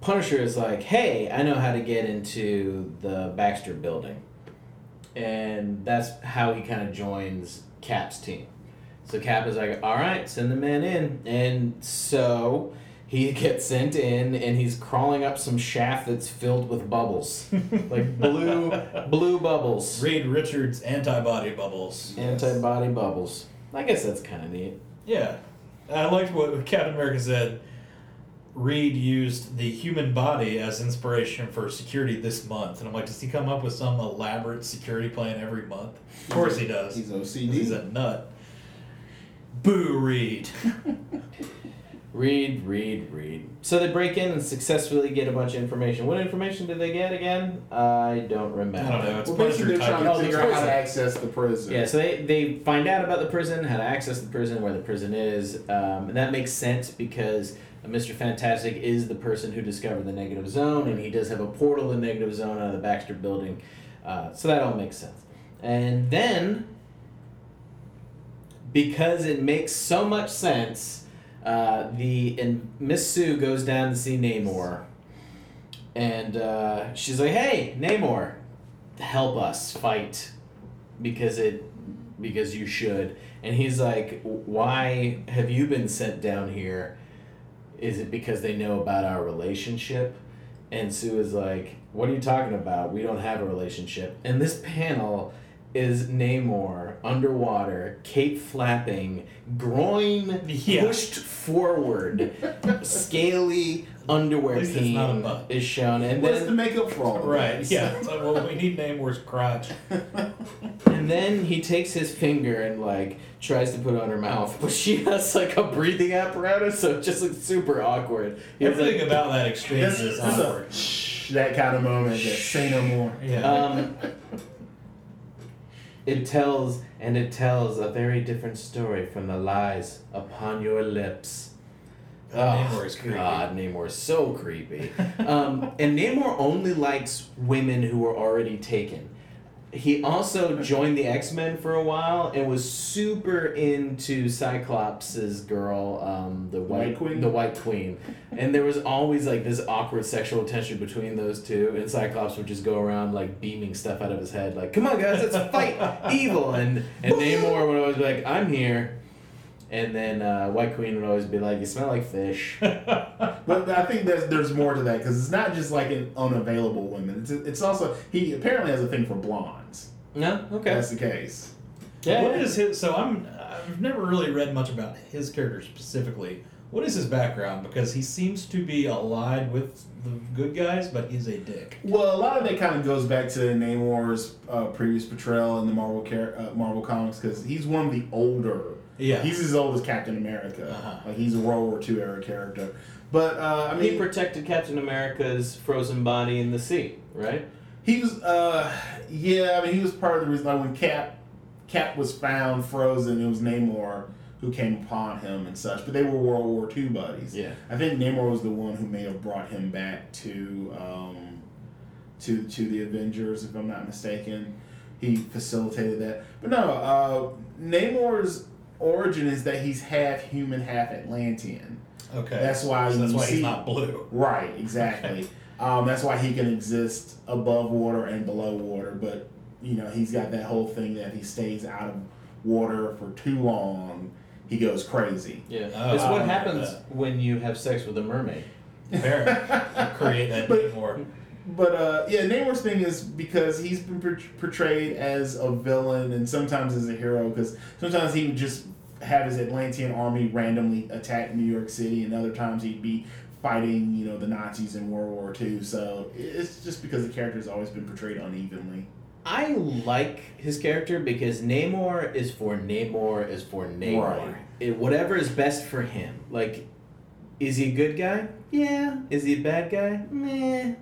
Punisher is like, hey, I know how to get into the Baxter building. And that's how he kind of joins Cap's team. So Cap is like, all right, send the man in. And so he gets sent in and he's crawling up some shaft that's filled with bubbles. like blue blue bubbles. Reed Richards antibody bubbles. Yes. Antibody bubbles. I guess that's kind of neat. Yeah, I liked what Captain America said. Reed used the human body as inspiration for security this month, and I'm like, does he come up with some elaborate security plan every month? Of course he does. He's 'Cause OCD. He's a nut. Boo, Reed. Read, read, read. So they break in and successfully get a bunch of information. What information did they get again? I don't remember. I don't know. It's well, basically, they're trying to figure out how to access the prison. Yeah, so they, they find out about the prison, how to access the prison, where the prison is, um, and that makes sense because Mr. Fantastic is the person who discovered the negative zone, and he does have a portal in negative zone out of the Baxter building, uh, so that all makes sense. And then, because it makes so much sense, uh, the and Miss Sue goes down to see Namor, and uh, she's like, "Hey, Namor, help us fight because it because you should." And he's like, "Why have you been sent down here? Is it because they know about our relationship?" And Sue is like, "What are you talking about? We don't have a relationship." And this panel is Namor underwater, cape flapping, groin Yeah. pushed forward, scaly underwear At least it's not a peen butt. is shown, and What's the makeup for all of Right, yeah. It's like, well, we need name Namor's crotch. and then he takes his finger and like tries to put it on her mouth, but she has like a breathing apparatus, so it just looks super awkward. He's Everything like, about that exchange is this is a awkward. shh, that kind of moment. That say no more. Yeah. um, it tells and it tells a very different story from the lies upon your lips. Namor is creepy. God, Namor is so creepy. um, and Namor only likes women who are already taken. He also joined the X Men for a while and was super into Cyclops' girl, um, the white, White Queen? the White Queen, and there was always like this awkward sexual tension between those two. And Cyclops would just go around like beaming stuff out of his head, like "Come on, guys, let's fight evil!" And and Namor would always be like, "I'm here," and then uh, White Queen would always be like, "You smell like fish." But I think there's there's more to that because it's not just like an unavailable woman. It's it's also he apparently has a thing for blondes. No, okay. That's the case. Yeah. What is his? So I'm. I've never really read much about his character specifically. What is his background? Because he seems to be allied with the good guys, but he's a dick. Well, a lot of that kind of goes back to Namor's uh, previous portrayal in the Marvel char- uh, Marvel comics because he's one of the older. Yeah. He's as old as Captain America. Uh-huh. Like he's a World War II era character. But uh, I he protected Captain America's frozen body in the sea, right? He was, uh, yeah. I mean, he was part of the reason. Like when Cap, Cap was found frozen, it was Namor who came upon him and such. But they were World War II buddies. Yeah. I think Namor was the one who may have brought him back to, um, to to the Avengers, if I'm not mistaken. He facilitated that. But no, uh, Namor's origin is that he's half human, half Atlantean. Okay. That's why So that's why see- he's not blue. Right, exactly. Um, that's why he can exist above water and below water, but you know he's got that whole thing that if he stays out of water for too long, he goes crazy. Yeah, Oh, it's what happens when you have sex with a mermaid. Fair. Create that But- more. But uh, yeah, Namor's thing is because he's been portrayed as a villain and sometimes as a hero. Because sometimes he would just have his Atlantean army randomly attack New York City, and other times he'd be fighting, you know, the Nazis in World War II. So it's just because the character's always been portrayed unevenly. I like his character because Namor is for Namor is for Namor. Right. It, whatever is best for him. Like, is he a good guy? Yeah. Is he a bad guy? Meh.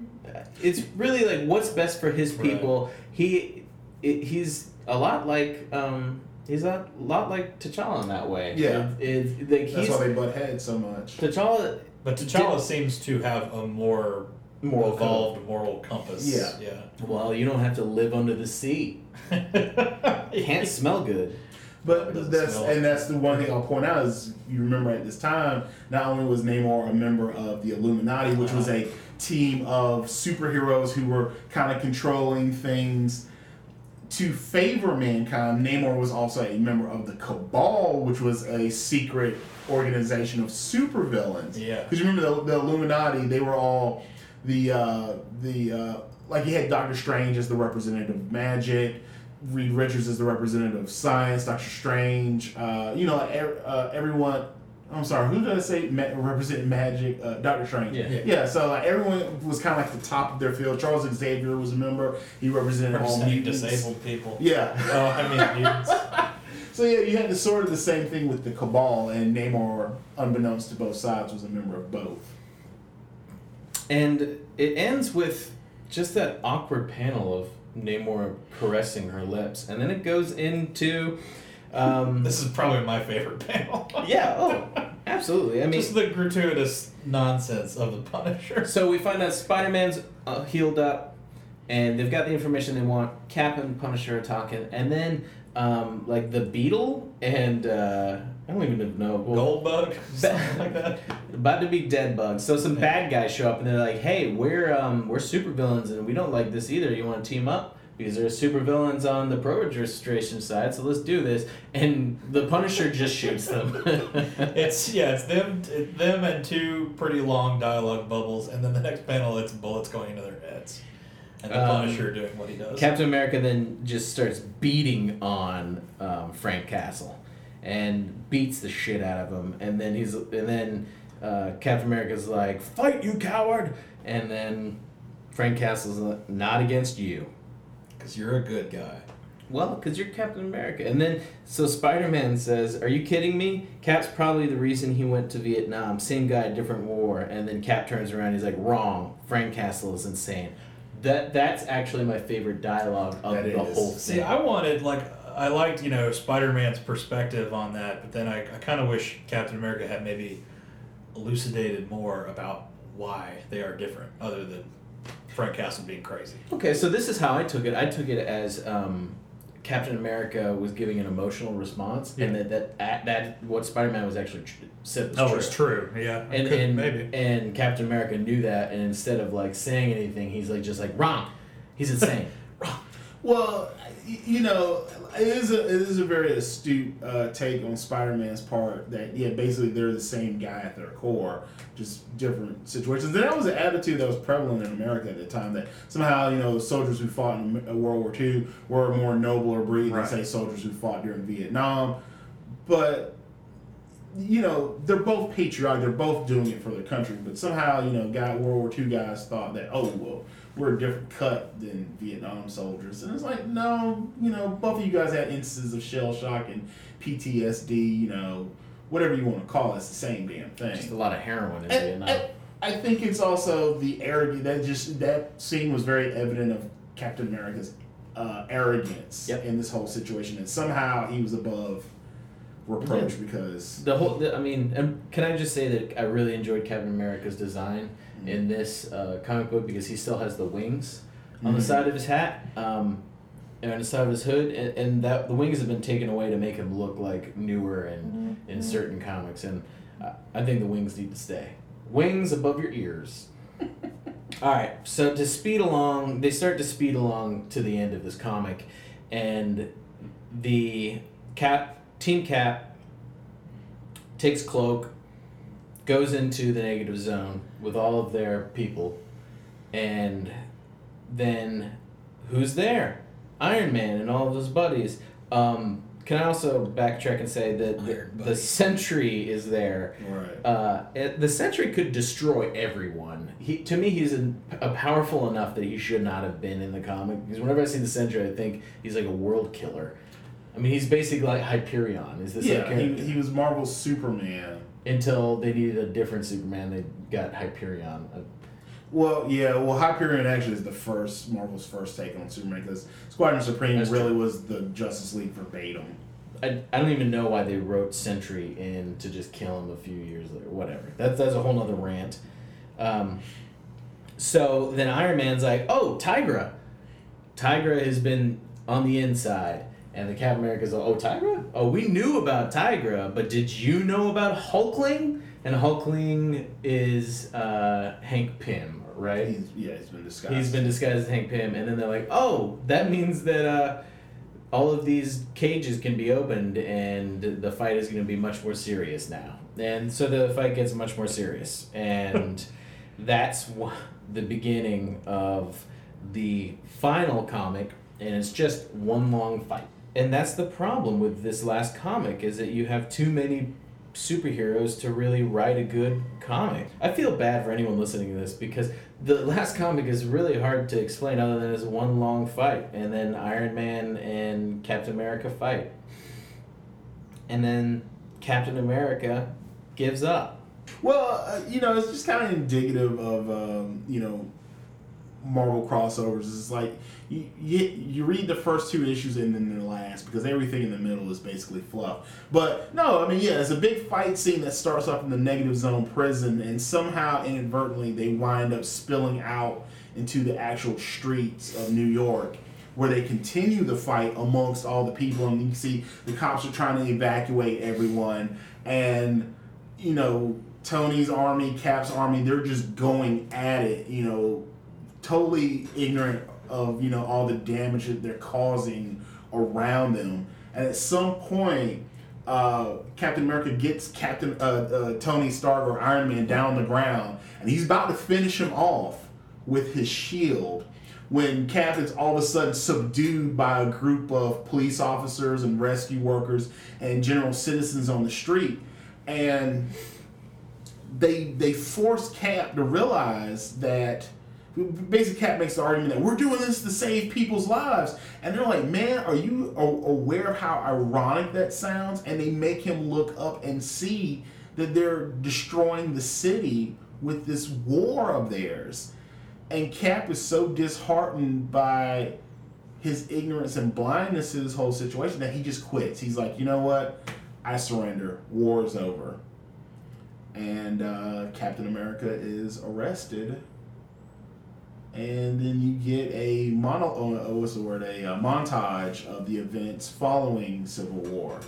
It's really like what's best for his Right. people. He, it, he's a lot like um, he's a lot like T'Challa in that way. Yeah. It, it, like That's he's why they butt heads so much. T'Challa But T'Challa seems to have a more Moral evolved moral compass. Yeah. Yeah. Well, you don't have to live under the sea. Can't smell good. But that's and that's the one thing I'll point out is you remember at this time not only was Namor a member of the Illuminati, which was a team of superheroes who were kind of controlling things to favor mankind. Namor was also a member of the Cabal, which was a secret organization of supervillains. Yeah. Because you remember the, the Illuminati, they were all the uh, the uh, like you had Doctor Strange as the representative of magic, Reed Richards is the representative of science, Doctor Strange. Uh, you know, er, uh, everyone. I'm sorry, who did I say ma- represented magic? Uh, Doctor Strange. Yeah. Yeah. Yeah. So like everyone was kind of like the top of their field. Charles Xavier was a member. He represented all Representing mutants. disabled people. Yeah. Oh, I mean mutants. So yeah, you had the sort of the same thing with the Cabal, and Namor, unbeknownst to both sides, was a member of both. And it ends with just that awkward panel of Namor caressing her lips, and then it goes into, um, This is probably my favorite panel. yeah, oh, absolutely. I mean, Just the gratuitous nonsense of the Punisher. so we find out Spider Man's uh, healed up, and they've got the information they want. Cap and Punisher are talking, and then um, like the Beetle and uh, I don't even know. well, Goldbug, something like that. about to be dead bugs. So some bad guys show up and they're like, "Hey, we're um we're supervillains and we don't like this either. You want to team up?" Because there's supervillains on the pro registration side, so let's do this. And the Punisher just shoots them. It's yeah, it's them, it's them and two pretty long dialogue bubbles, and then the next panel, it's bullets going into their heads, and the Um, Punisher doing what he does. Captain America then just starts beating on um, Frank Castle, and beats the shit out of him. And then he's and then uh, Captain America's like, "Fight, you coward!" And then Frank Castle's like, "Not against you." Because you're a good guy. Well, because you're Captain America. And then, so Spider Man says, Are you kidding me? Cap's probably the reason he went to Vietnam. Same guy, different war. And then Cap turns around he's like, Wrong. Frank Castle is insane. That That's actually my favorite dialogue of That the is. whole See. I wanted like I liked you know Spider Man's perspective on that, but then I, I kind of wish Captain America had maybe elucidated more about why they are different, other than Frank Castle being crazy. okay, so this is how I took it. I took it as um, Captain America was giving an emotional response, and Yeah. that, that, that what Spider Man was actually tr- said was Oh, true. it's true. Yeah. and Could- and, maybe. and Captain America knew that, and instead of like saying anything, he's like just like wrong. He's insane. wrong. Well, you know, it is a it is a very astute uh, take on Spider Man's part that yeah, basically they're the same guy at their core, just different situations. And that was an attitude that was prevalent in America at the time that somehow you know soldiers who fought in uh, World War II were a more nobler breed Right. than say soldiers who fought during Vietnam, but. You know, they're both patriotic. They're both doing it for their country. But somehow, you know, guy World War II guys thought that, oh well, we're a different cut than Vietnam soldiers. And it's like, no, you know, both of you guys had instances of shell shock and PTSD, you know, whatever you want to call it, it's the same damn thing. just a lot of heroin in And- Vietnam. and I think it's also the arrogance that just that scene was very evident of Captain America's uh, arrogance Yep. in this whole situation, and somehow he was above reproach because The whole, the, I mean, and can I just say that I really enjoyed Captain America's design in this uh, comic book because he still has the wings on the Mhm. side of his hat. Um, and on the side of his hood, and, and that the wings have been taken away to make him look like newer and in certain comics, and I, I think the wings need to stay. Wings above your ears. All right, so to speed along, they start to speed along to the end of this comic, and the Cap Team Cap takes Cloak, goes into the negative zone with all of their people, and then who's there? Iron Man and all of his buddies. Um, can I also backtrack and say that the, the Sentry is there? Right. Uh, it- the Sentry could destroy everyone. He, to me, he's a, a powerful enough that he should not have been in the comic. Because whenever I see the Sentry, I think he's like a world killer. I mean, he's basically like Hyperion. Is this yeah, like he, he was Marvel's Superman. until they needed a different Superman, they got Hyperion. Uh, Well, yeah, well, Hyperion actually is the first Marvel's first take on Superman because Squadron Supreme That's really was the Justice League verbatim. I, I don't even know why they wrote Sentry in to just kill him a few years later. Whatever. That's that's a whole nother rant. Um, so then Iron Man's like, oh, Tigra. Tigra has been on the inside. And the Captain America's like, oh, Tigra? Oh, we knew about Tigra, but did you know about Hulkling? And Hulkling is uh, Hank Pym, right? He's, yeah, he's been disguised. He's been disguised as Hank Pym, and then they're like, "Oh, that means that uh, all of these cages can be opened, and the fight is going to be much more serious now." And so the fight gets much more serious, and that's the beginning of the final comic, and it's just one long fight. And that's the problem with this last comic is that you have too many superheroes to really write a good comic. I feel bad for anyone listening to this because the last comic is really hard to explain other than it's one long fight and then Iron Man and Captain America fight. And then Captain America gives up. Well, uh, you know, it's just kind of indicative of um, you know Marvel crossovers. It's like you, you you read the first two issues and then the last because everything in the middle is basically fluff. But no, I mean, yeah, it's a big fight scene that starts off in the negative zone prison, and somehow inadvertently they wind up spilling out into the actual streets of New York. Where they continue the fight amongst all the people, and you see the cops are trying to evacuate everyone, and you know, Tony's army, Cap's army, they're just going at it, you know, totally ignorant of, you know, all the damage that they're causing around them. And at some point, uh, Captain America gets Captain uh, uh, Tony Stark or Iron Man down on the ground, and he's about to finish him off with his shield. When Cap is all of a sudden subdued by a group of police officers and rescue workers and general citizens on the street, and they they force Cap to realize that basically Cap makes the argument that we're doing this to save people's lives, and they're like, "Man, are you aware of how ironic that sounds?" And they make him look up and see that they're destroying the city with this war of theirs, and Cap is so disheartened by his ignorance and blindness to this whole situation that he just quits. He's like, you know what? I surrender. War is over. And uh, Captain America is arrested. And then you get a mono, oh, what's the word? A, uh montage of the events following Civil War.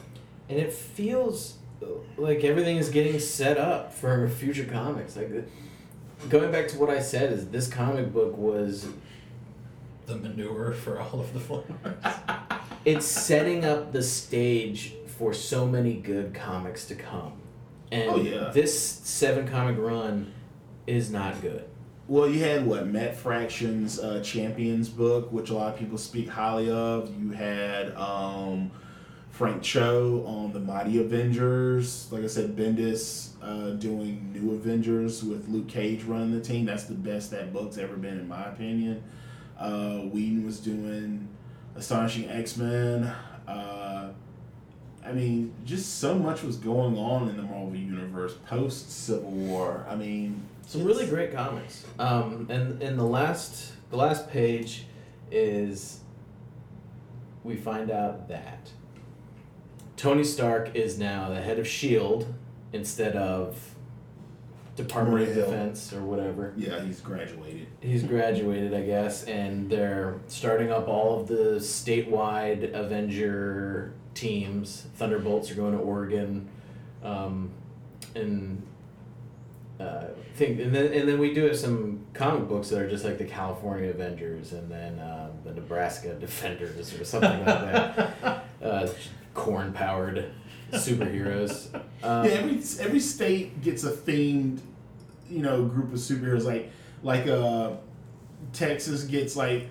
And it feels like everything is getting set up for future comics. Like going back to what I said is this comic book was The manure for all of the flowers. it's setting up the stage for so many good comics to come. And Oh, yeah. this seven comic run is not good. Well, you had what Matt Fraction's uh, Champions book, which a lot of people speak highly of. You had um, Frank Cho on the Mighty Avengers. Like I said, Bendis uh, doing New Avengers with Luke Cage running the team. That's the best that book's ever been, in my opinion. Uh, Whedon was doing Astonishing X Men. Uh, I mean, just so much was going on in the Marvel Universe post Civil War. I mean, Some really great comics. Um, and and the last the last page is we find out that Tony Stark is now the head of Shield instead of Department of Maria Hill. Defense or whatever. Yeah, he's graduated. He's graduated, I guess, and they're starting up all of the statewide Avenger teams. Thunderbolts are going to Oregon, um, and uh, think, and then and then we do have some comic books that are just like the California Avengers, and then uh, the Nebraska Defenders or something like that. Uh, corn powered superheroes. Um, yeah, every every state gets a themed, you know, group of superheroes. Like like uh, Texas gets like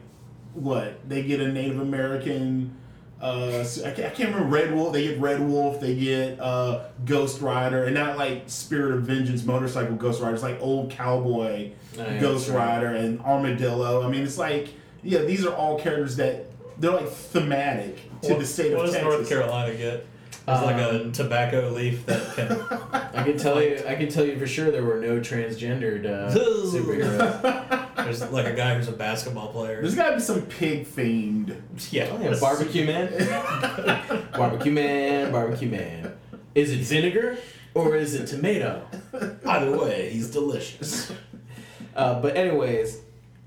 what they get a Native American. Uh, so- I, can't, I can't remember Red Wolf. They get Red Wolf. They get uh, Ghost Rider, and not like Spirit of Vengeance motorcycle Ghost Rider. It's like old cowboy Oh, Ghost right. Rider and Armadillo. I mean, it's like yeah, these are all characters that they're like thematic to What- the state what of does North Carolina get? There's like a Um, tobacco leaf that can. I can tell you, I can tell you for sure there were no transgendered uh, superheroes. There's like a guy who's a basketball player. There's got to be some pig themed. Yeah. Oh, yeah, barbecue man, barbecue man, barbecue man. Is it vinegar or is it tomato? Either way, he's delicious. Uh, but anyways,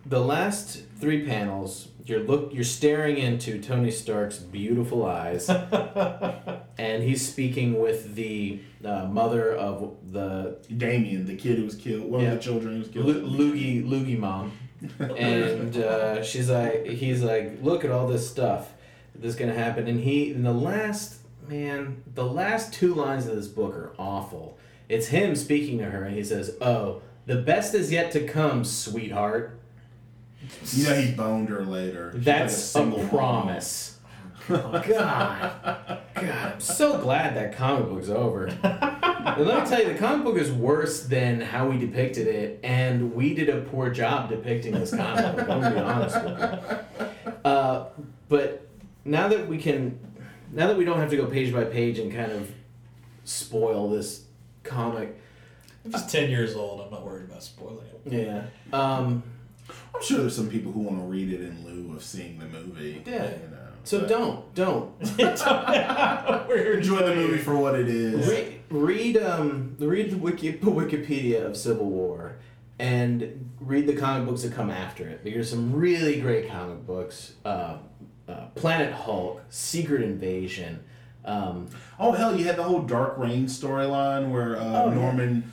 the last three panels, you're look, you're staring into Tony Stark's beautiful eyes, and he's speaking with the uh, mother of the Damien, the kid who was killed, one Yeah. of the children who was killed. Lu- Loogie Loogie mom, and uh, she's like, he's like, look at all this stuff that's gonna happen, and he, in the last man, the last two lines of this book are awful. It's him speaking to her, and he says, "Oh, the best is yet to come, sweetheart." You know he boned her later. She's That's like a single mom. promise. God, God, I'm so glad that comic book's over. And let me tell you, the comic book is worse than how we depicted it, and we did a poor job depicting this comic book. I'm gonna be honest with you. Uh, but now that we can, now that we don't have to go page by page and kind of spoil this comic, If he's 10 years old, I'm not worried about spoiling it. yeah. Um, I'm sure there's some people who want to read it in lieu of seeing the movie. Yeah. You know, so but don't, don't. We're enjoy the movie for what it is. Read, read um read the wiki Wikipedia of Civil War and read the comic books that come after it. There's some really great comic books. Uh, uh, Planet Hulk, Secret Invasion. Um, Oh hell, you had the whole Dark Reign storyline where uh, Oh, yeah. Norman.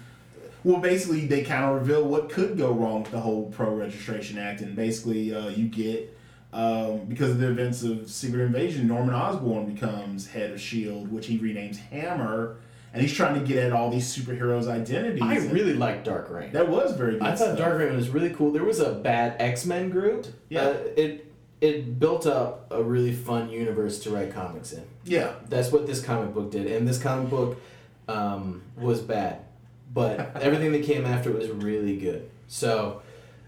Well, basically, they kind of reveal what could go wrong with the whole Pro Registration Act, and basically, uh, you get um, because of the events of Secret Invasion, Norman Osborn becomes head of Shield, which he renames Hammer, and he's trying to get at all these superheroes' identities. I really liked Dark Reign. that was very good. I thought stuff. Dark Reign was really cool. There was a bad X Men group. Yeah. Uh, it it built up a really fun universe to write comics in. Yeah, That's what this comic book did, and this comic book um, was bad, but everything that came after was really good. So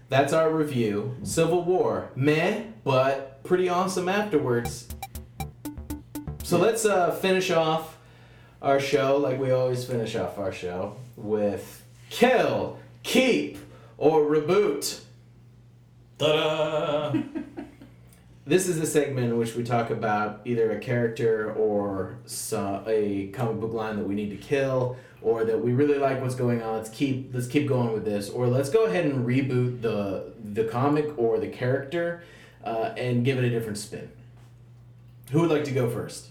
that's our review. Civil War, meh, but pretty awesome afterwards. So let's uh, finish off our show like we always finish off our show with kill, keep, or reboot. Ta-da! This is a segment in which we talk about either a character or a comic book line that we need to kill, or that we really like what's going on. Let's keep let's keep going with this, or let's go ahead and reboot the the comic or the character, uh, and give it a different spin. Who would like to go first?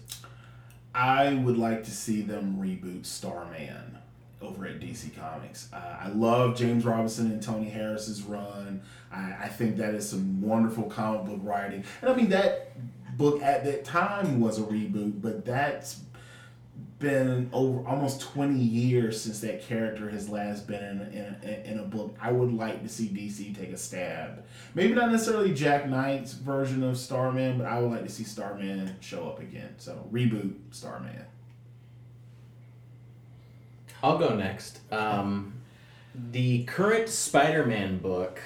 I would like to see them reboot Starman over at DC Comics. Uh, I love James Robinson and Tony Harris's run. I, I think that is some wonderful comic book writing. And I mean, that book at that time was a reboot, but that's been over almost 20 years since that character has last been in, in, in a book. I would like to see DC take a stab. Maybe not necessarily Jack Knight's version of Starman, but I would like to see Starman show up again. So reboot Starman. I'll go next. Um, the current Spider-Man book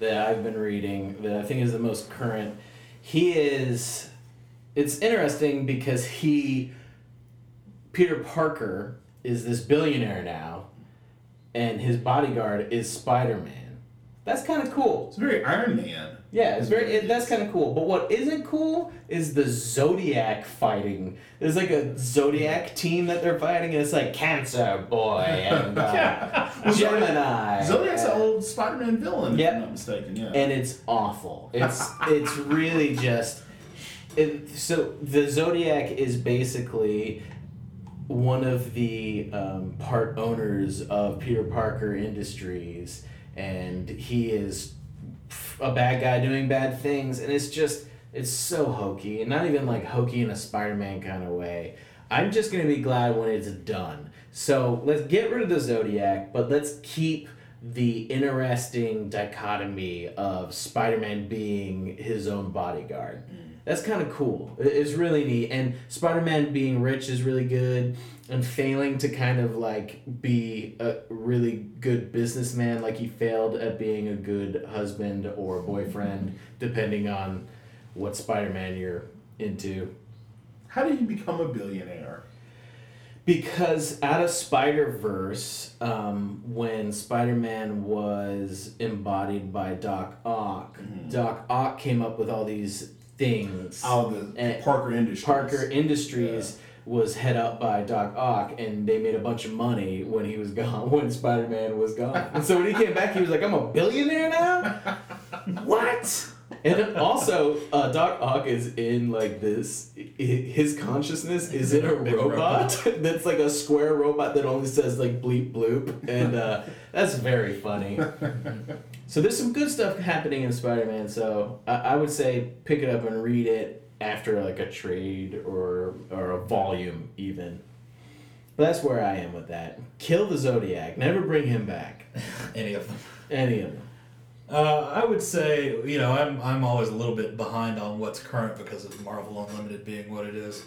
that I've been reading, that I think is the most current, he is. It's interesting because he, Peter Parker, is this billionaire now, and his bodyguard is Spider-Man. That's kind of cool. It's very Iron Man. Yeah, it's very. It, that's kind of cool. But what isn't cool is the Zodiac fighting. There's like a Zodiac team that they're fighting, and it's like Cancer Boy and uh, Gemini. Zodiac's and, an old Spider-Man villain, Yep. if I'm not mistaken. Yeah. and it's awful. It's it's really just. It, so the Zodiac is basically one of the um, part owners of Peter Parker Industries, and he is a bad guy doing bad things, and it's just it's so hokey, and not even like hokey in a Spider-Man kind of way. I'm just gonna be glad when it's done. So let's get rid of the Zodiac, but let's keep the interesting dichotomy of Spider-Man being his own bodyguard. That's kind of cool. It's really neat. And Spider Man being rich is really good. And failing to kind of like be a really good businessman, like he failed at being a good husband or boyfriend, depending on what Spider Man you're into. How did he become a billionaire? Because out of Spider Verse, um, when Spider Man was embodied by Doc Ock, Doc Ock came up with all these things. Out of the And Parker Industries. Parker Industries was head up by Doc Ock, and they made a bunch of money when he was gone, when Spider Man was gone. And so when he came back, he was like, "I'm a billionaire now." what? And also, uh, Doc Ock is in like this. His consciousness is in a Big robot that's like a square robot that only says like bleep bloop, and uh, that's very funny. So there's some good stuff happening in Spider-Man. So I, I would say pick it up and read it after like a trade or or a volume even. But that's where I am with that. Kill the Zodiac. Never bring him back. Any of them. Any of them. Uh, I would say, you know, I'm, I'm always a little bit behind on what's current because of Marvel Unlimited being what it is.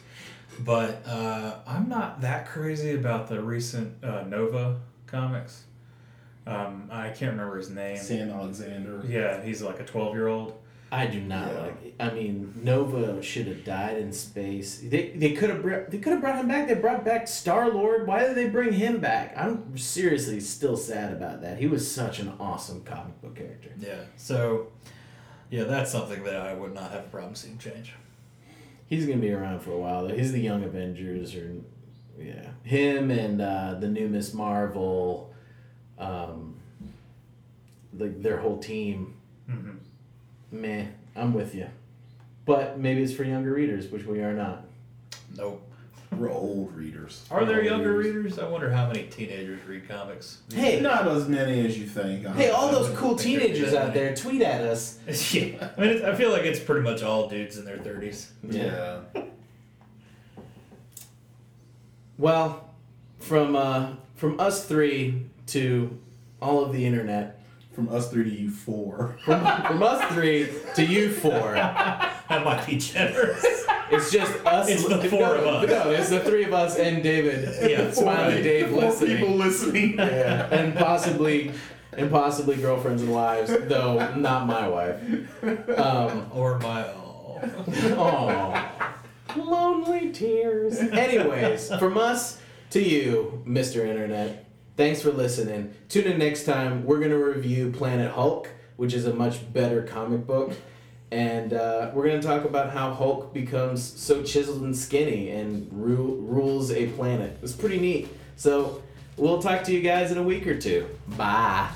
But uh, I'm not that crazy about the recent uh, Nova comics. Um, I can't remember his name. Sam Alexander. Yeah, he's like a 12 year old. I do not Yeah. like. I mean, Nova should have died in space. They they could have br- they could have brought him back. They brought back Star Lord. Why did they bring him back? I'm seriously still sad about that. He was such an awesome comic book character. Yeah, so, yeah, that's something that I would not have a problem seeing change. He's gonna be around for a while. though. He's the Young Avengers, or yeah, him and uh, the new Miss Marvel, um, like their whole team. Mm-hmm. Meh, I'm with you, but maybe it's for younger readers, which we are not. Nope. We're old readers. Are there Old younger readers? I wonder how many teenagers read comics. Hey, Not as many as you think. hey, all those cool I think there'd be teenagers out there, tweet at us. yeah, I mean, it's, I feel like it's pretty much all dudes in their 30s. Yeah. Well, from uh, from us three to all of the internet, From us three to you four. from, from us three to you four. That might be generous. It's just us. It's the four no, of us. No, it's the three of us and David. Yeah, Smiley Dave Four listening. people listening. Yeah, and possibly, and possibly girlfriends and wives, though not my wife. Um, or my all. Aw. Lonely tears. Anyways, from us to you, Mr. Internet, thanks for listening. Tune in next time. We're going to review Planet Hulk, which is a much better comic book. And uh, we're going to talk about how Hulk becomes so chiseled and skinny and ru- rules a planet. It's pretty neat. So we'll talk to you guys in a week or two. Bye.